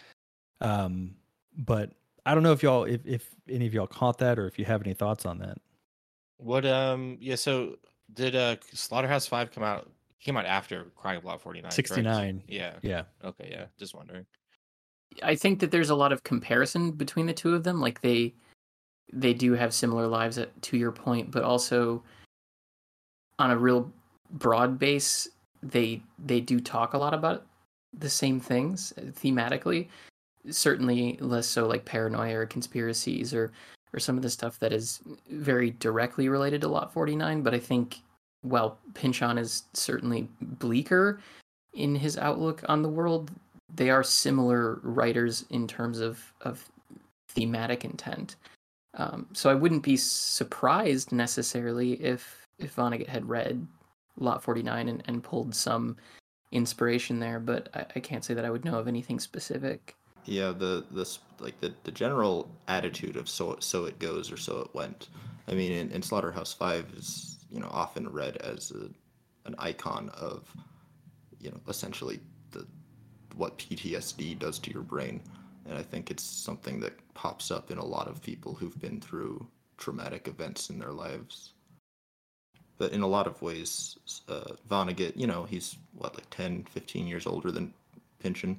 Um, but I don't know if y'all, if, if any of y'all caught that or if you have any thoughts on that. What um yeah, so did uh Slaughterhouse Five come out came out after Crying of Lot 49? correct? 69. Yeah. Yeah. Okay, yeah. Just wondering. I think that there's a lot of comparison between the two of them. Like they they do have similar lives at, to your point, but also on a real broad base, they they do talk a lot about the same things thematically. Certainly less so like paranoia or conspiracies or or some of the stuff that is very directly related to Lot 49, but I think while Pynchon is certainly bleaker in his outlook on the world, they are similar writers in terms of, of thematic intent. Um, so I wouldn't be surprised necessarily if if Vonnegut had read Lot 49 and, and pulled some inspiration there, but I, I can't say that I would know of anything specific. Yeah, the this like the, the general attitude of so so it goes or so it went. I mean, in, in Slaughterhouse Five is you know often read as a, an icon of you know essentially the what PTSD does to your brain, and I think it's something that pops up in a lot of people who've been through traumatic events in their lives. But in a lot of ways, uh, Vonnegut, you know, he's what like 10, 15 years older than Pynchon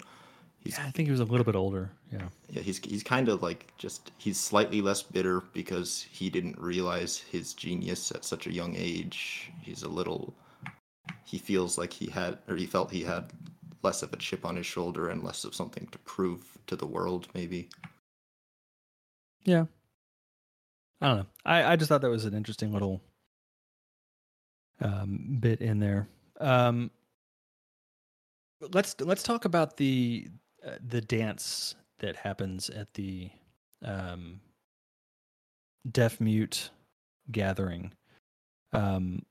He's, yeah, I think he was a little bit older. Yeah. Yeah, he's he's kind of like just he's slightly less bitter because he didn't realize his genius at such a young age. He's a little he feels like he had or he felt he had less of a chip on his shoulder and less of something to prove to the world maybe. Yeah. I don't know. I I just thought that was an interesting little um bit in there. Um let's let's talk about the uh, the dance that happens at the um, deaf mute gathering. Um,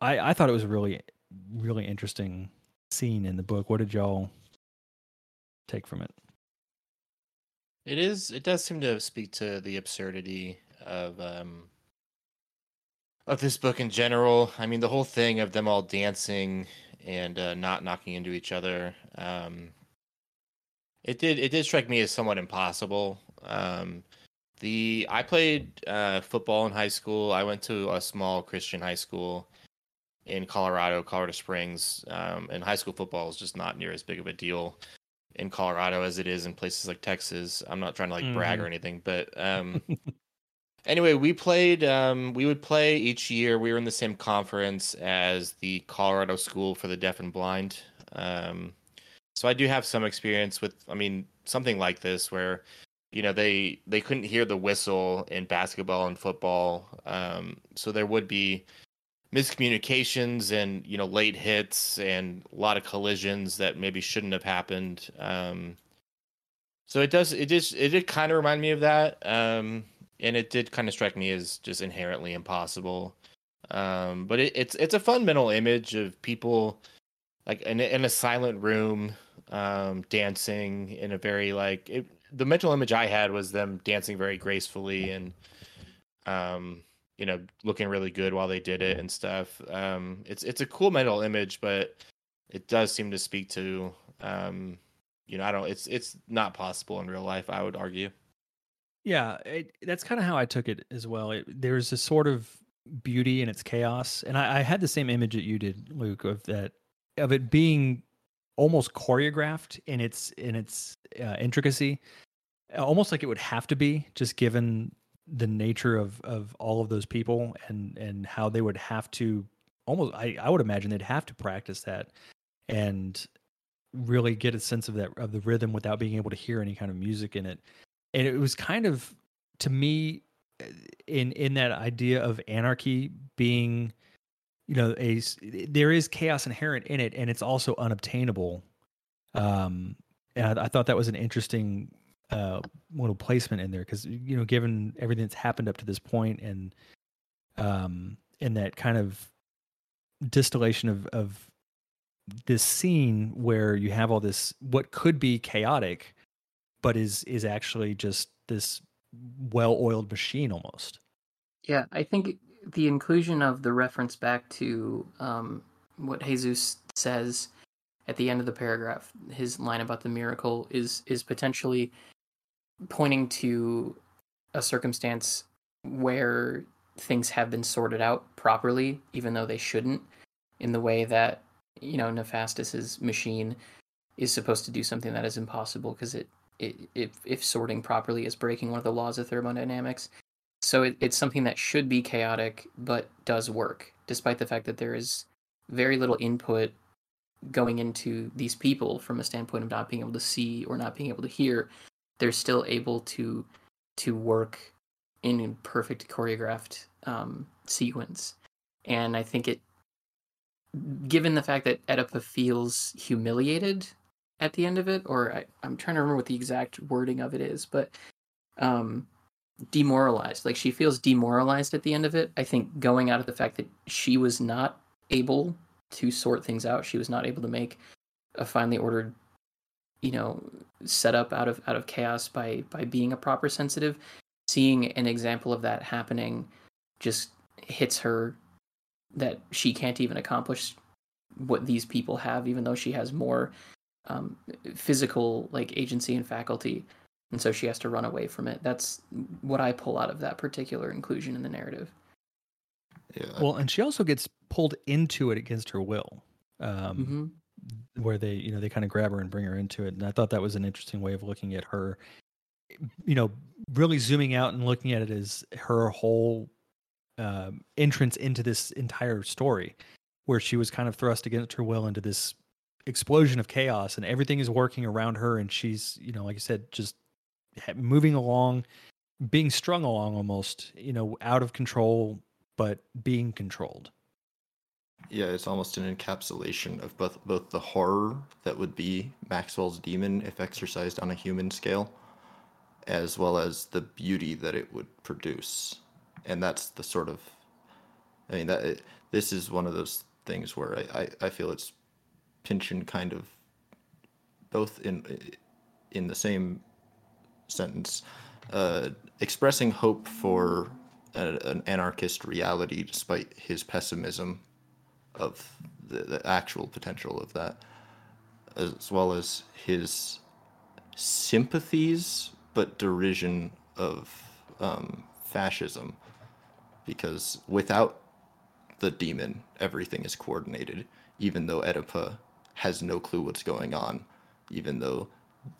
I I thought it was a really really interesting scene in the book. What did y'all take from it? It is. It does seem to speak to the absurdity of um, of this book in general. I mean, the whole thing of them all dancing and uh, not knocking into each other. Um, it did it did strike me as somewhat impossible. Um, the I played uh, football in high school. I went to a small Christian high school in Colorado, Colorado Springs. Um, and high school football is just not near as big of a deal in Colorado as it is in places like Texas. I'm not trying to like mm. brag or mm-hmm. anything, but um, anyway, we played. Um, we would play each year. We were in the same conference as the Colorado School for the Deaf and Blind. Um, so I do have some experience with, I mean, something like this where, you know, they they couldn't hear the whistle in basketball and football, um, so there would be miscommunications and you know late hits and a lot of collisions that maybe shouldn't have happened. Um, so it does it just it did kind of remind me of that, um, and it did kind of strike me as just inherently impossible. Um, but it, it's it's a fun mental image of people like in, in a silent room um, dancing in a very like it, the mental image I had was them dancing very gracefully and um, you know looking really good while they did it and stuff. Um, it's it's a cool mental image, but it does seem to speak to um, you know I don't it's it's not possible in real life. I would argue. Yeah, it, that's kind of how I took it as well. It, there's a sort of beauty in its chaos, and I, I had the same image that you did, Luke, of that of it being almost choreographed in its in its uh, intricacy, almost like it would have to be, just given the nature of of all of those people and and how they would have to almost I, I would imagine they'd have to practice that and really get a sense of that of the rhythm without being able to hear any kind of music in it and it was kind of to me in in that idea of anarchy being you know a there is chaos inherent in it and it's also unobtainable. Um and I, I thought that was an interesting uh little placement in there because you know given everything that's happened up to this point and um and that kind of distillation of of this scene where you have all this what could be chaotic but is is actually just this well-oiled machine almost. Yeah i think the inclusion of the reference back to um, what Jesus says at the end of the paragraph, his line about the miracle is is potentially pointing to a circumstance where things have been sorted out properly, even though they shouldn't, in the way that you know Nefastis's machine is supposed to do something that is impossible because it if if sorting properly is breaking one of the laws of thermodynamics. So it, it's something that should be chaotic but does work, despite the fact that there is very little input going into these people from a standpoint of not being able to see or not being able to hear. They're still able to to work in a perfect choreographed um, sequence, and I think it given the fact that Oedipa feels humiliated at the end of it, or I, am trying to remember what the exact wording of it is, but um, demoralized. Like she feels demoralized at the end of it. I think going out of the fact that she was not able to sort things out, she was not able to make a finely ordered, you know, setup out of out of chaos by by being a proper sensitive. Seeing an example of that happening just hits her that she can't even accomplish what these people have, even though she has more um, physical like agency and faculty, and so she has to run away from it. That's what I pull out of that particular inclusion in the narrative. Yeah. Well, and she also gets pulled into it against her will, um, mm-hmm. where they you know they kind of grab her and bring her into it, and I thought that was an interesting way of looking at her. You know, really zooming out and looking at it as her whole um, entrance into this entire story, where she was kind of thrust against her will into this explosion of chaos, and everything is working around her, and she's you know, like I said, just moving along, being strung along almost, you know, out of control, but being controlled. Yeah, it's almost an encapsulation of both both the horror that would be Maxwell's demon if exercised on a human scale, as well as the beauty that it would produce and that's the sort of i mean that it, this is one of those things where I, I, I feel it's Pynchon kind of both in in the same sentence uh, expressing hope for a, an anarchist reality despite his pessimism of the, the actual potential of that as well as his sympathies but derision of um, fascism. Because without the demon, everything is coordinated, even though Oedipa has no clue what's going on, even though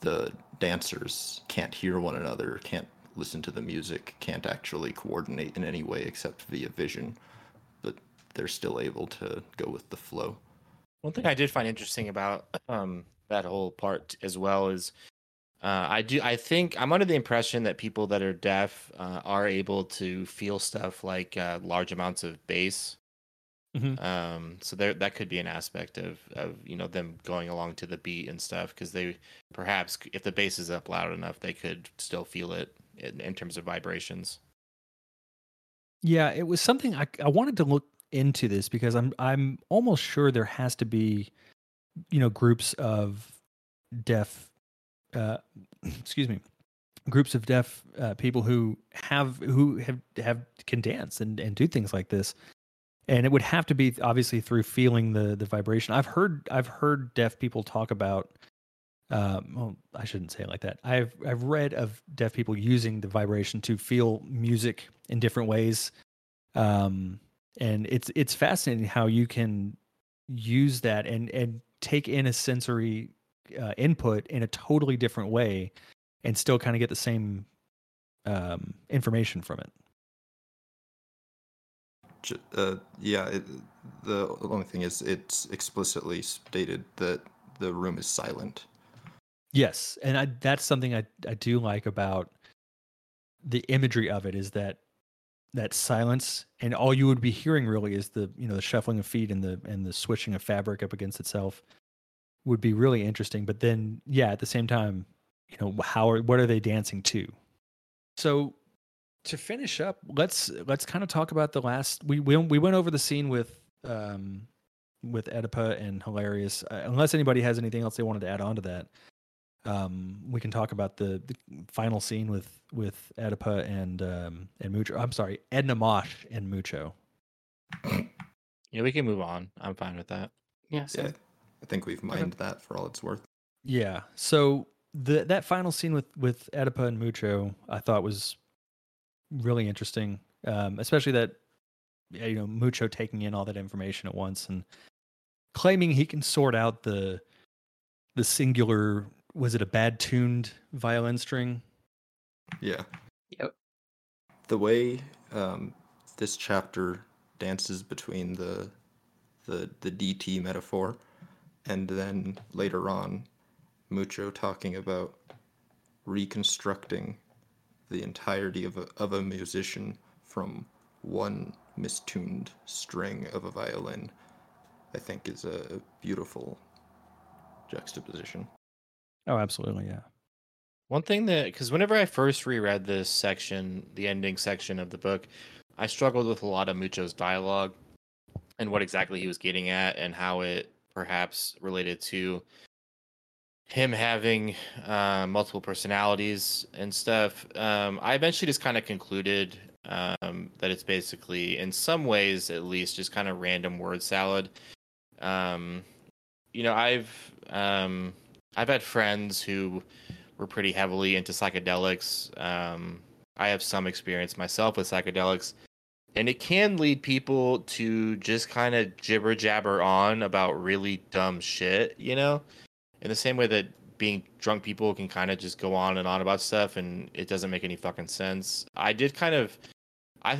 the dancers can't hear one another, can't listen to the music, can't actually coordinate in any way except via vision, but they're still able to go with the flow. One thing I did find interesting about um, that whole part as well is uh, I do. I think I'm under the impression that people that are deaf uh, are able to feel stuff like uh, large amounts of bass. Mm-hmm. Um, so there, that could be an aspect of, of you know them going along to the beat and stuff because they perhaps if the bass is up loud enough they could still feel it in, in terms of vibrations. Yeah, it was something I I wanted to look into this because I'm I'm almost sure there has to be you know groups of deaf uh, excuse me, groups of deaf uh, people who have who have have can dance and and do things like this and it would have to be obviously through feeling the the vibration. I've heard i've heard deaf people talk about um well i shouldn't say it like that. I've i've read of deaf people using the vibration to feel music in different ways. Um and it's it's fascinating how you can use that and and take in a sensory uh, input in a totally different way and still kind of get the same um, information from it. Uh, yeah, it, the only thing is it's explicitly stated that the room is silent. Yes, and I, that's something I I do like about the imagery of it is that that silence and all you would be hearing really is the you know the shuffling of feet and the and the switching of fabric up against itself would be really interesting. But then, yeah, at the same time, you know, how are what are they dancing to? So to finish up, let's let's kind of talk about the last. We we we went over the scene with um with Oedipa and Hilarius. Uh, unless anybody has anything else they wanted to add on to that, um, we can talk about the, the final scene with with Oedipa and um and Mucho. I'm sorry, Edna Mosh and Mucho. Yeah, we can move on. I'm fine with that. Yeah, yeah. I think we've mined okay. that for all it's worth. Yeah. So the that final scene with with Oedipa and Mucho, I thought was really interesting, um, especially that you know Mucho taking in all that information at once and claiming he can sort out the the singular was it a bad tuned violin string? Yeah. Yep. The way um, this chapter dances between the the the DT metaphor and then later on Mucho talking about reconstructing the entirety of a, of a musician from one mistuned string of a violin, I think is a beautiful juxtaposition. Oh, absolutely, yeah. One thing that, because whenever I first reread this section, the ending section of the book, I struggled with a lot of Mucho's dialogue and what exactly he was getting at and how it perhaps related to him having uh, multiple personalities and stuff. Um, I eventually just kind of concluded um, that it's basically, in some ways at least, just kind of random word salad. Um, you know, I've um, I've had friends who were pretty heavily into psychedelics. Um, I have some experience myself with psychedelics, and it can lead people to just kind of jibber jabber on about really dumb shit, you know? In the same way that being drunk people can kind of just go on and on about stuff and it doesn't make any fucking sense. I did kind of I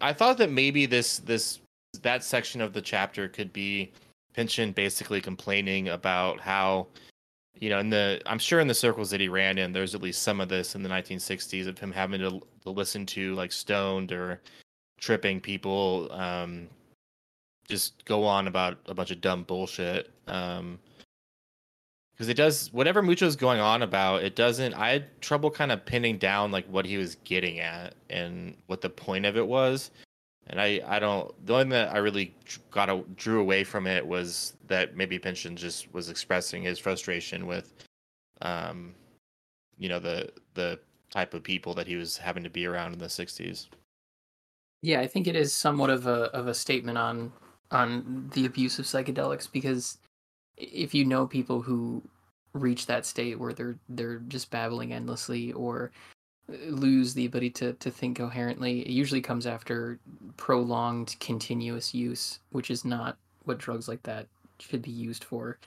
I I thought that maybe this this that section of the chapter could be Pynchon basically complaining about how you know, in the I'm sure in the circles that he ran in, there's at least some of this in the 1960s of him having to, to listen to like stoned or tripping people um, just go on about a bunch of dumb bullshit. Um, because it does whatever Mucho's going on about, it doesn't. I had trouble kind of pinning down like what he was getting at and what the point of it was. And I, I don't. The only thing that I really got a, drew away from it was that maybe Pynchon just was expressing his frustration with, um, you know, the the type of people that he was having to be around in the '60s. Yeah, I think it is somewhat of a of a statement on on the abuse of psychedelics because if you know people who reach that state where they're they're just babbling endlessly or uh, lose the ability to to think coherently, it usually comes after prolonged continuous use, which is not what drugs like that should be used for.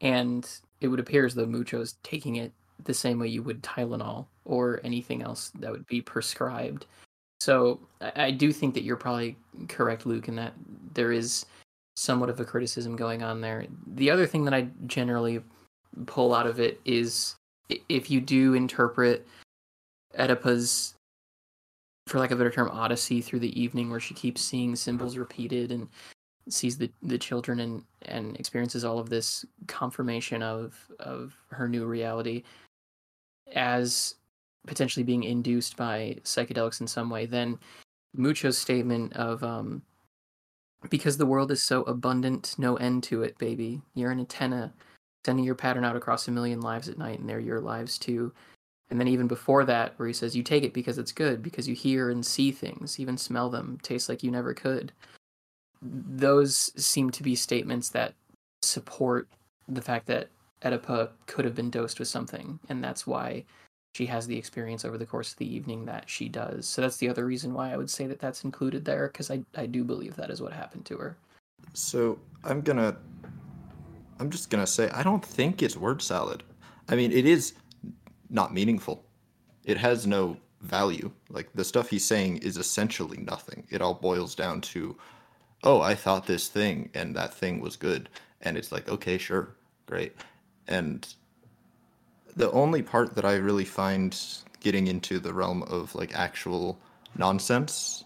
And it would appear as though Mucho's taking it the same way you would Tylenol or anything else that would be prescribed. So I, I do think that you're probably correct, Luke, in that there is somewhat of a criticism going on there. The other thing that I generally pull out of it is if you do interpret Oedipa's, for lack of a better term, odyssey through the evening, where she keeps seeing symbols repeated and sees the, the children and, and experiences all of this confirmation of of her new reality as potentially being induced by psychedelics in some way, then Mucho's statement of um, because the world is so abundant, no end to it, baby. You're an antenna sending your pattern out across a million lives at night, and they're your lives too. And then even before that, where he says, You take it because it's good, because you hear and see things, even smell them, taste like you never could. Those seem to be statements that support the fact that Oedipa could have been dosed with something, and that's why she has the experience over the course of the evening that she does. So that's the other reason why I would say that that's included there because I I do believe that is what happened to her. So I'm gonna, I'm just gonna say I don't think it's word salad. I mean, it is not meaningful. It has no value. Like the stuff he's saying is essentially nothing. It all boils down to, oh, I thought this thing and that thing was good, and it's like, okay, sure, great, and the only part that I really find getting into the realm of like actual nonsense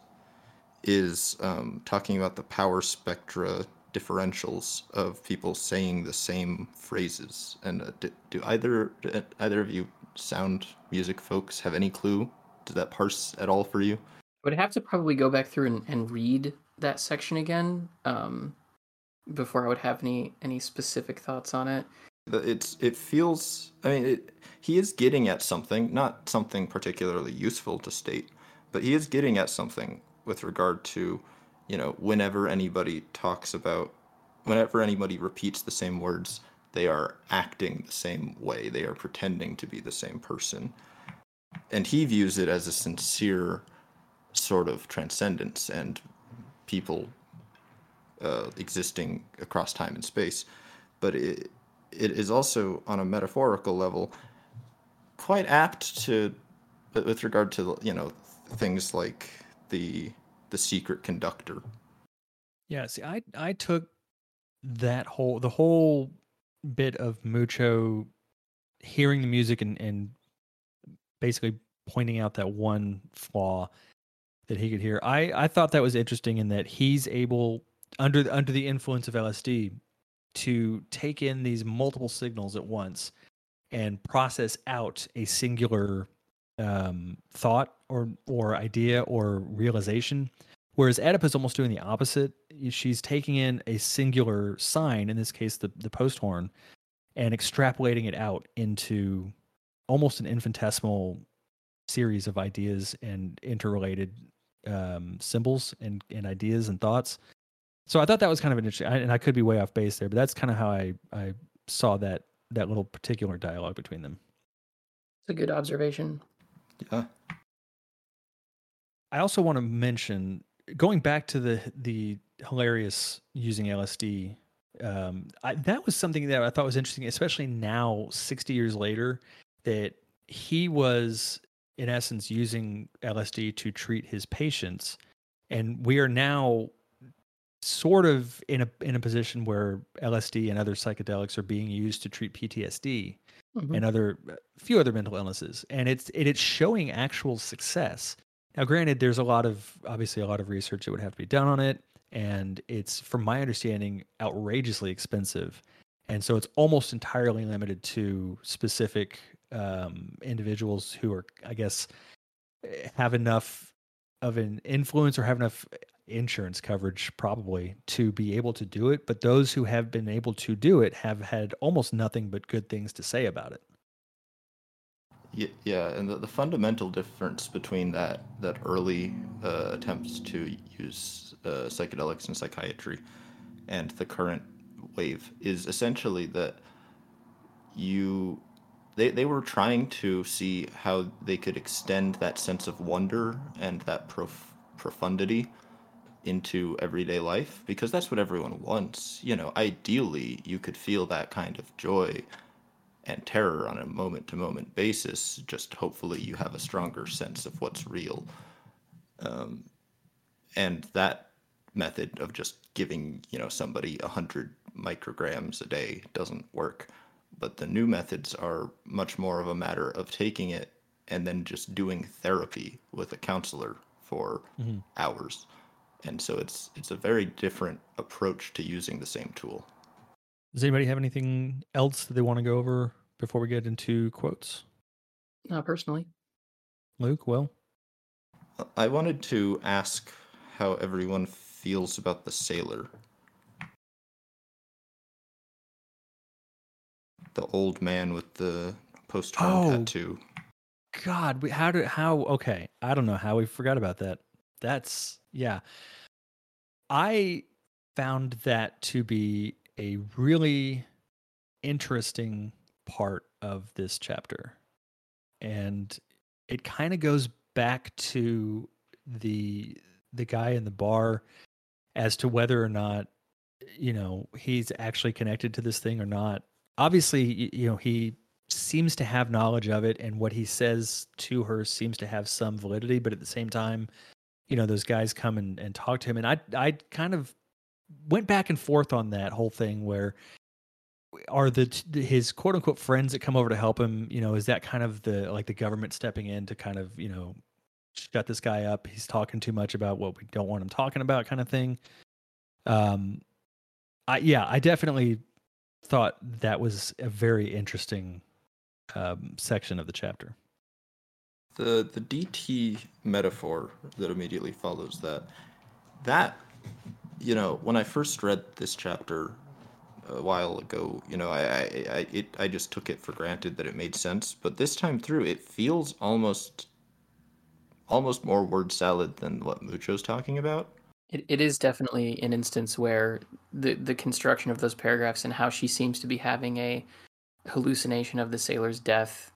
is um, talking about the power spectra differentials of people saying the same phrases. And uh, do, do either do either of you sound music folks have any clue? Does that parse at all for you? I would have to probably go back through and, and read that section again um, before I would have any any specific thoughts on it it's it feels i mean it, he is getting at something not something particularly useful to state but he is getting at something with regard to you know whenever anybody talks about whenever anybody repeats the same words they are acting the same way. They are pretending to be the same person. And he views it as a sincere sort of transcendence and people uh, existing across time and space. But it, it is also on a metaphorical level quite apt to with regard to you know things like the the secret conductor Yeah, see, I I took that whole the whole bit of Mucho hearing the music and and basically pointing out that one flaw that he could hear. I I thought that was interesting in that he's able under under the influence of LSD to take in these multiple signals at once and process out a singular um, thought or or idea or realization. Whereas Oedipa's almost doing the opposite. She's taking in a singular sign, in this case the the post horn, and extrapolating it out into almost an infinitesimal series of ideas and interrelated um, symbols and, and ideas and thoughts. So I thought that was kind of an interesting, I, and I could be way off base there, but that's kind of how I I saw that that little particular dialogue between them. It's a good observation. yeah I also want to mention going back to the the Hilarius using LSD. Um, I, that was something that I thought was interesting, especially now, sixty years later, that he was in essence using LSD to treat his patients, and we are now sort of in a in a position where LSD and other psychedelics are being used to treat PTSD Mhm. and other a few other mental illnesses. And it's it, it's showing actual success. Now granted there's a lot of obviously a lot of research that would have to be done on it and it's from my understanding outrageously expensive. And so it's almost entirely limited to specific um, individuals who are i guess eh, have enough of an influence or have enough insurance coverage probably to be able to do it but those who have been able to do it have had almost nothing but good things to say about it. Yeah, and the, the fundamental difference between that that early uh, attempts to use uh, psychedelics in psychiatry and the current wave is essentially that you they, they were trying to see how they could extend that sense of wonder and that prof- profundity into everyday life because that's what everyone wants. You know, ideally, you could feel that kind of joy and terror on a moment to moment basis. Just hopefully, you have a stronger sense of what's real. Um, and that method of just giving, you know, somebody a hundred micrograms a day doesn't work. But the new methods are much more of a matter of taking it and then just doing therapy with a counselor for hours. And so it's it's a very different approach to using the same tool. does anybody have anything else that they want to go over before we get into quotes Not personally. luke well I wanted to ask how everyone feels about the sailor. The old man with the post Oh. tattoo. God, we, how did how? Okay, I don't know how we forgot about that. That's yeah. I found that to be a really interesting part of this chapter, and it kind of goes back to the the guy in the bar as to whether or not you know he's actually connected to this thing or not. Obviously, you know he seems to have knowledge of it and what he says to her seems to have some validity but at the same time you know those guys come and, and talk to him. And i i kind of went back and forth on that whole thing where are the his quote unquote friends that come over to help him you know is that kind of the like the government stepping in to kind of you know shut this guy up? He's talking too much about what we don't want him talking about kind of thing. Um i yeah i definitely thought that was a very interesting um, section of the chapter. The the DT metaphor that immediately follows that. That you know, when I first read this chapter a while ago, you know, I I, I it I just took it for granted that it made sense, but this time through it feels almost almost more word salad than what Mucho's talking about. It, it is definitely an instance where the the construction of those paragraphs and how she seems to be having a hallucination of the sailor's death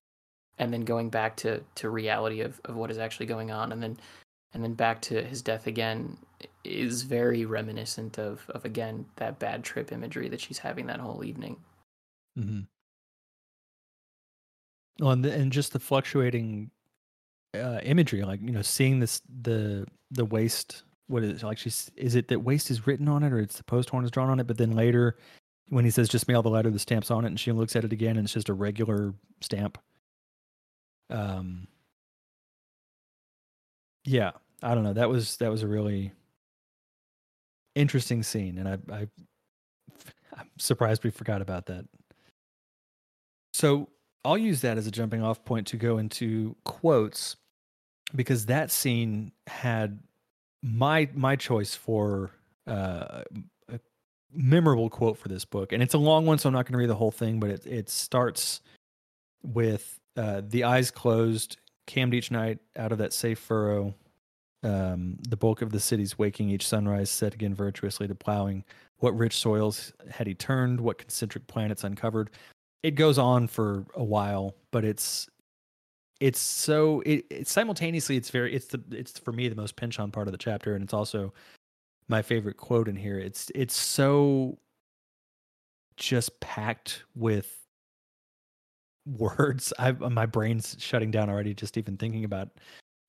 and then going back to, to reality of, of what is actually going on and then and then back to his death again is very reminiscent of, of again that bad trip imagery that she's having that whole evening. Mm-hmm. Well, and, the, and just the fluctuating uh, imagery, like you know, seeing this the the WASTE. What is it like? She's is it that WASTE is written on it, or it's the post horn is drawn on it? But then later, when he says just mail the letter, the stamp's on it, and she looks at it again, and it's just a regular stamp. Um. Yeah, I don't know. That was that was a really interesting scene, and I, I I'm surprised we forgot about that. So I'll use that as a jumping off point to go into quotes because that scene had my my choice for uh, a memorable quote for this book, and it's a long one, so I'm not going to read the whole thing, but it it starts with uh, the eyes closed, cammed each night out of that safe furrow. Um, the bulk of the city's waking each sunrise, set again virtuously to plowing. What rich soils had he turned? What concentric planets uncovered? it goes on for a while, but it's it's so it, it, simultaneously it's very it's the it's for me the most Pynchon part of the chapter and it's also my favorite quote in here it's it's so just packed with words. I my brain's shutting down already just even thinking about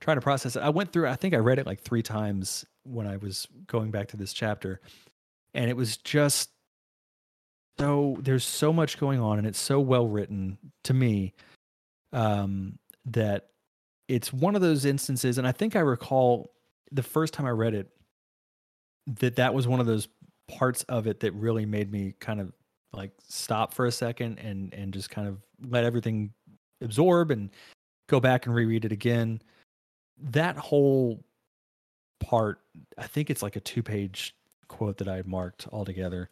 trying to process it. I went through i think i read it like three times when i was going back to this chapter and it was just so there's so much going on and it's so well written to me um, that it's one of those instances and i think i recall the first time i read it that that was one of those parts of it that really made me kind of like stop for a second and and just kind of let everything absorb and go back and reread it again that whole part i think it's like a two page quote that i had marked altogether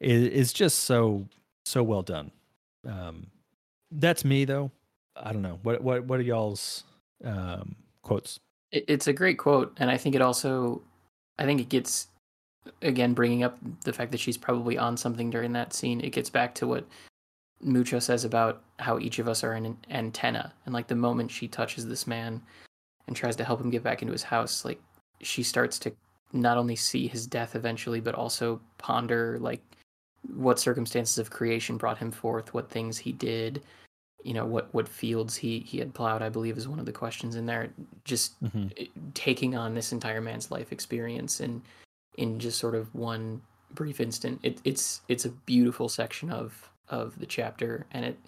is, just so so well done. Um, that's me though. I don't know what what what are y'all's um, quotes. It's a great quote, and I think it also, I think it gets again bringing up the fact that she's probably on something during that scene. It gets back to what Mucho says about how each of us are an antenna, and like the moment she touches this man and tries to help him get back into his house, like she starts to not only see his death eventually, but also ponder like what circumstances of creation brought him forth, what things he did, you know, what what fields he he had plowed. I believe is one of the questions in there. Just mm-hmm. taking on this entire man's life experience and in just sort of one brief instant. It, it's it's a beautiful section of of the chapter, and it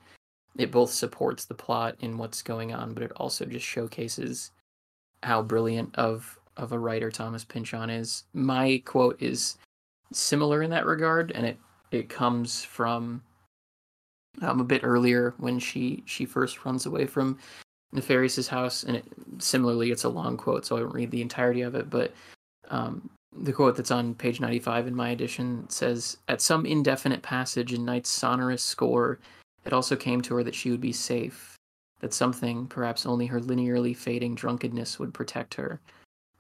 it both supports the plot in what's going on, but it also just showcases how brilliant of of a writer Thomas Pynchon is. My quote is similar in that regard, and it it comes from um, a bit earlier when she she first runs away from Nefarious' house, and it, similarly, it's a long quote, so I won't read the entirety of it. But um, the quote that's on page 95 in my edition says, "At some indefinite passage in night's sonorous score, it also came to her that she would be safe, that something, perhaps only her linearly fading drunkenness, would protect her.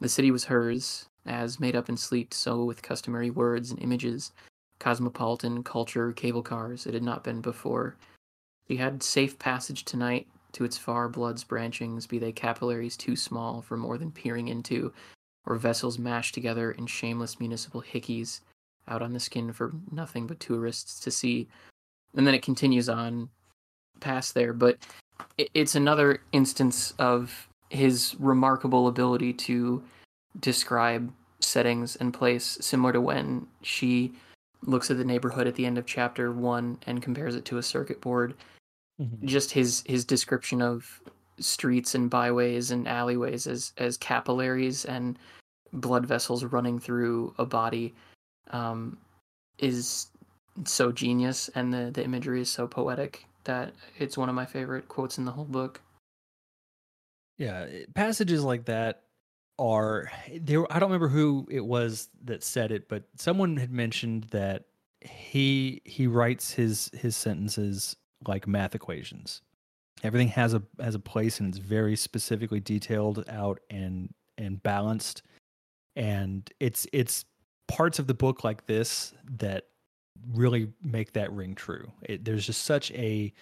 The city was hers, as made up in sleep, so with customary words and images." cosmopolitan culture cable cars it had not been before. she had safe passage tonight to its far blood's branchings, be they capillaries too small for more than peering into, or vessels mashed together in shameless municipal hickeys out on the skin for nothing but tourists to see. And then it continues on past there, but it's another instance of his remarkable ability to describe settings and place, similar to when she looks at the neighborhood at the end of chapter one and compares it to a circuit board. Mm-hmm. Just his his description of streets and byways and alleyways as as capillaries and blood vessels running through a body um, is so genius, and the the imagery is so poetic that it's one of my favorite quotes in the whole book. Yeah, passages like that are there I don't remember who it was that said it, but someone had mentioned that he he writes his his sentences like math equations. Everything has a has a place and it's very specifically detailed out and and balanced. And it's it's parts of the book like this that really make that ring true. It, there's just such a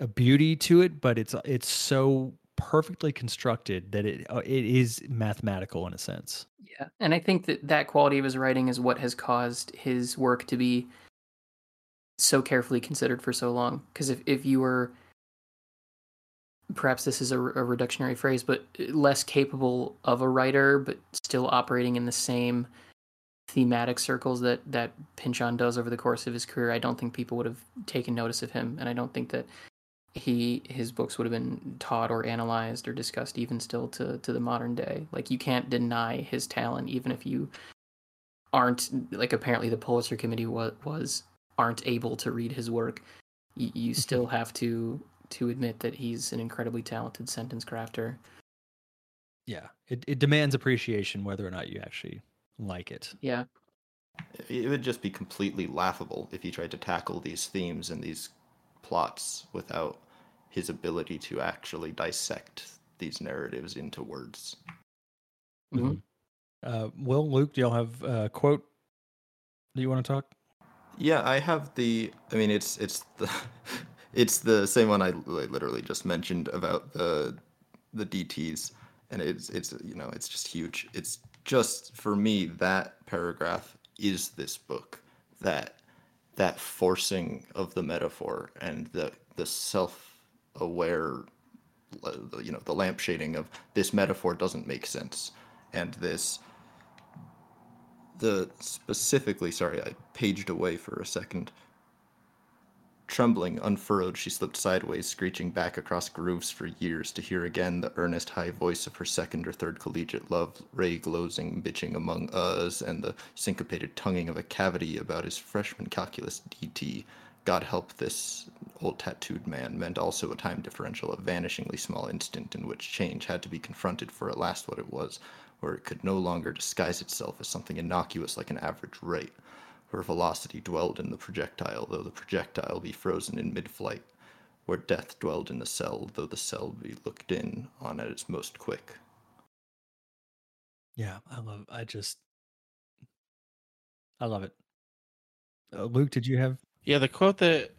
a beauty to it, but it's it's so perfectly constructed that it uh, it is mathematical in a sense. Yeah, and I think that that quality of his writing is what has caused his work to be so carefully considered for so long. Because if if you were perhaps this is a, a reductionary phrase, but less capable of a writer, but still operating in the same thematic circles that that Pynchon does over the course of his career, I don't think people would have taken notice of him, and I don't think that he his books would have been taught or analyzed or discussed even still to to the modern day. Like you can't deny his talent, even if you aren't like apparently the Pulitzer Committee was was aren't able to read his work. You, you mm-hmm. still have to to admit that he's an incredibly talented sentence crafter. Yeah, it, it demands appreciation whether or not you actually like it. Yeah. It would just be completely laughable if he tried to tackle these themes and these plots without his ability to actually dissect these narratives into words. Mm-hmm. Uh, Will, Luke, do y'all have a quote do you want to talk? Yeah, I have the. I mean, it's it's the it's the same one I literally just mentioned about the the DTS, and it's it's you know it's just huge. It's just for me that paragraph is this book. That that forcing of the metaphor and the the self aware uh, you know the lamp shading of this metaphor doesn't make sense. And this the specifically sorry i paged away for a second Trembling, unfurrowed, she slipped sideways, screeching back across grooves for years to hear again the earnest high voice of her second or third collegiate love, Ray glozing, bitching among us, and the syncopated tonguing of a cavity about his freshman calculus DT. God help this old tattooed man meant also a time differential, a vanishingly small instant in which change had to be confronted for at last what it was, where it could no longer disguise itself as something innocuous like an average rate where velocity dwelled in the projectile, though the projectile be frozen in mid flight, where death dwelled in the cell, though the cell be looked in on at its most quick. Yeah, I love I just I love it. Uh, Luke, did you have Yeah, the quote that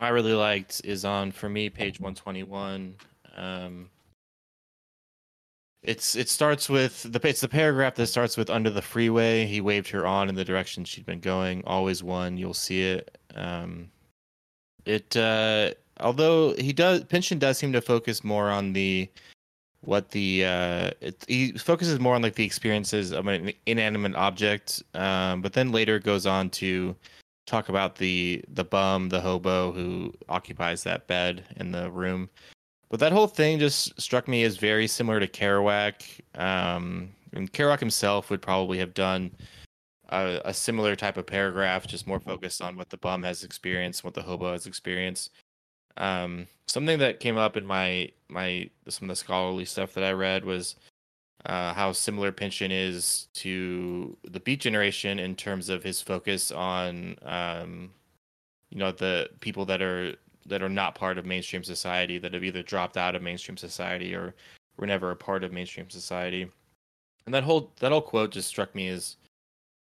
I really liked is on for me page 121. Um it's it starts with the it's the paragraph that starts with under the freeway. He waved her on in the direction she'd been going. Always one. You'll see it. Um, it uh, although he does Pynchon does seem to focus more on the what the uh, it, he focuses more on like the experiences of an inanimate object, um, but then later goes on to talk about the the bum, the hobo who occupies that bed in the room. But that whole thing just struck me as very similar to Kerouac. Um, and Kerouac himself would probably have done a, a, similar type of paragraph, just more focused on what the bum has experienced, what the hobo has experienced. Um, something that came up in my my some of the scholarly stuff that I read was uh, how similar Pynchon is to the Beat Generation in terms of his focus on um, you know the people that are that are not part of mainstream society that have either dropped out of mainstream society or were never a part of mainstream society. And that whole that whole quote just struck me as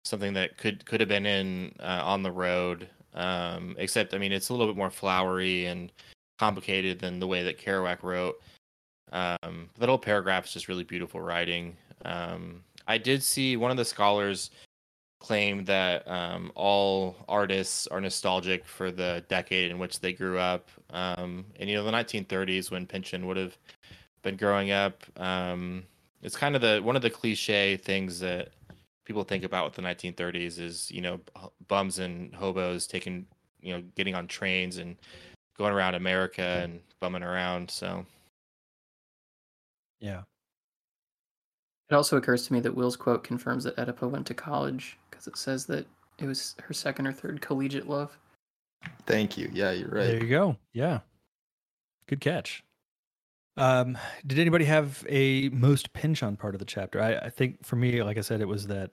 something that could could have been in uh, on the road. Um, except, I mean, it's a little bit more flowery and complicated than the way that Kerouac wrote. Um, that whole paragraph is just really beautiful writing. Um, I did see one of the scholars claim that um, all artists are nostalgic for the decade in which they grew up. Um, and you know, the 1930s when Pynchon would have been growing up, um, it's kind of the one of the cliche things that people think about with the 1930s is you know bums and hobos taking you know getting on trains and going around America and bumming around. So yeah. It also occurs to me that Will's quote confirms that Oedipa went to college because it says that it was her second or third collegiate love. Thank you. Yeah, you're right. There you go. Yeah. Good catch. Um, did anybody have a most Pynchon part of the chapter? I, I think for me, like I said, it was that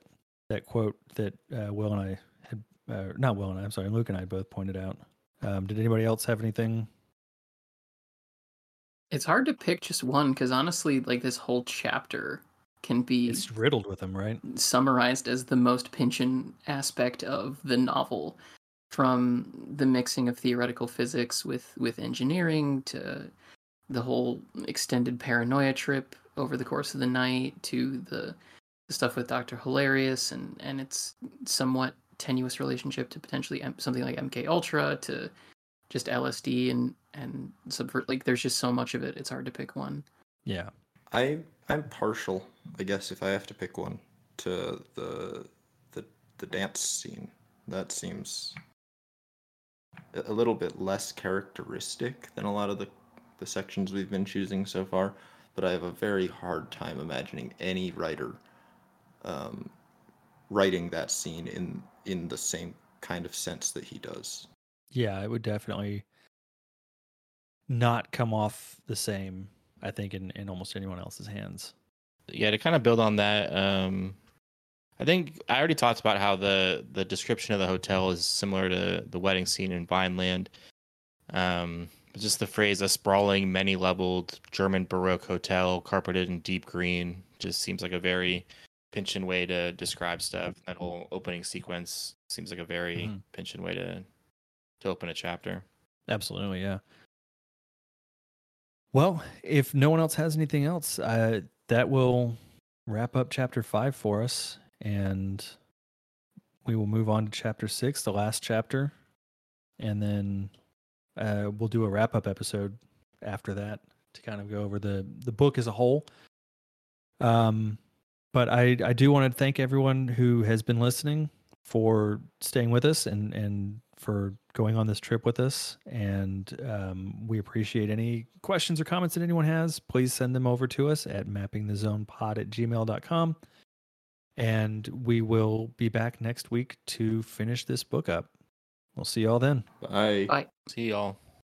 that quote that uh, Will and I had, uh, not Will and I, I'm sorry, Luke and I both pointed out. Um, did anybody else have anything? It's hard to pick just one because honestly, like this whole chapter can be it's riddled with them, right? Summarized as the most Pynchon aspect of the novel, from the mixing of theoretical physics with with engineering to the whole extended paranoia trip over the course of the night to the, the stuff with Doctor Hilarius and and its somewhat tenuous relationship to potentially M- something like MK Ultra to just LSD and and subvert. Like there's just so much of it. It's hard to pick one. Yeah. I I'm partial, I guess, if I have to pick one, to the the the dance scene. That seems a little bit less characteristic than a lot of the the sections we've been choosing so far. But I have a very hard time imagining any writer um, writing that scene in in the same kind of sense that he does. Yeah, it would definitely not come off the same, I think, in, in almost anyone else's hands. yeah to kind of build on that um i think i already talked about how the the description of the hotel is similar to the wedding scene in vineland um but just the phrase a sprawling many leveled german baroque hotel carpeted in deep green just seems like a very pynchon way to describe stuff that whole opening sequence seems like a very Mhm. pynchon way to to open a chapter Absolutely, yeah. Well, if no one else has anything else, uh, that will wrap up chapter five for us, and we will move on to chapter six, the last chapter, and then uh, we'll do a wrap up episode after that to kind of go over the the book as a whole. Um, but I I do want to thank everyone who has been listening for staying with us and and for going on this trip with us. And um, we appreciate any questions or comments that anyone has. Please send them over to us at mappingthezonepod at gmail.com. And we will be back next week to finish this book up. We'll see y'all then. Bye. Bye. see y'all